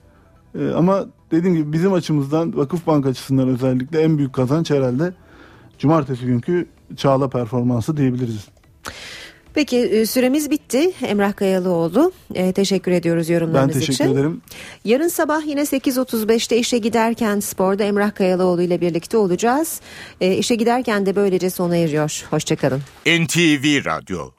E, ama dediğim gibi bizim açımızdan Vakıfbank açısından özellikle en büyük kazanç herhalde cumartesi günkü Çağla performansı diyebiliriz. Peki e, süremiz bitti. Emrah Kayalıoğlu. E, teşekkür ediyoruz Ben yorumlarınız teşekkür için. ederim. Yarın sabah yine 8.35'te işe giderken sporda Emrah Kayalıoğlu ile birlikte olacağız. E, işe giderken de böylece sona eriyor. Hoşçakalın. NTV Radyo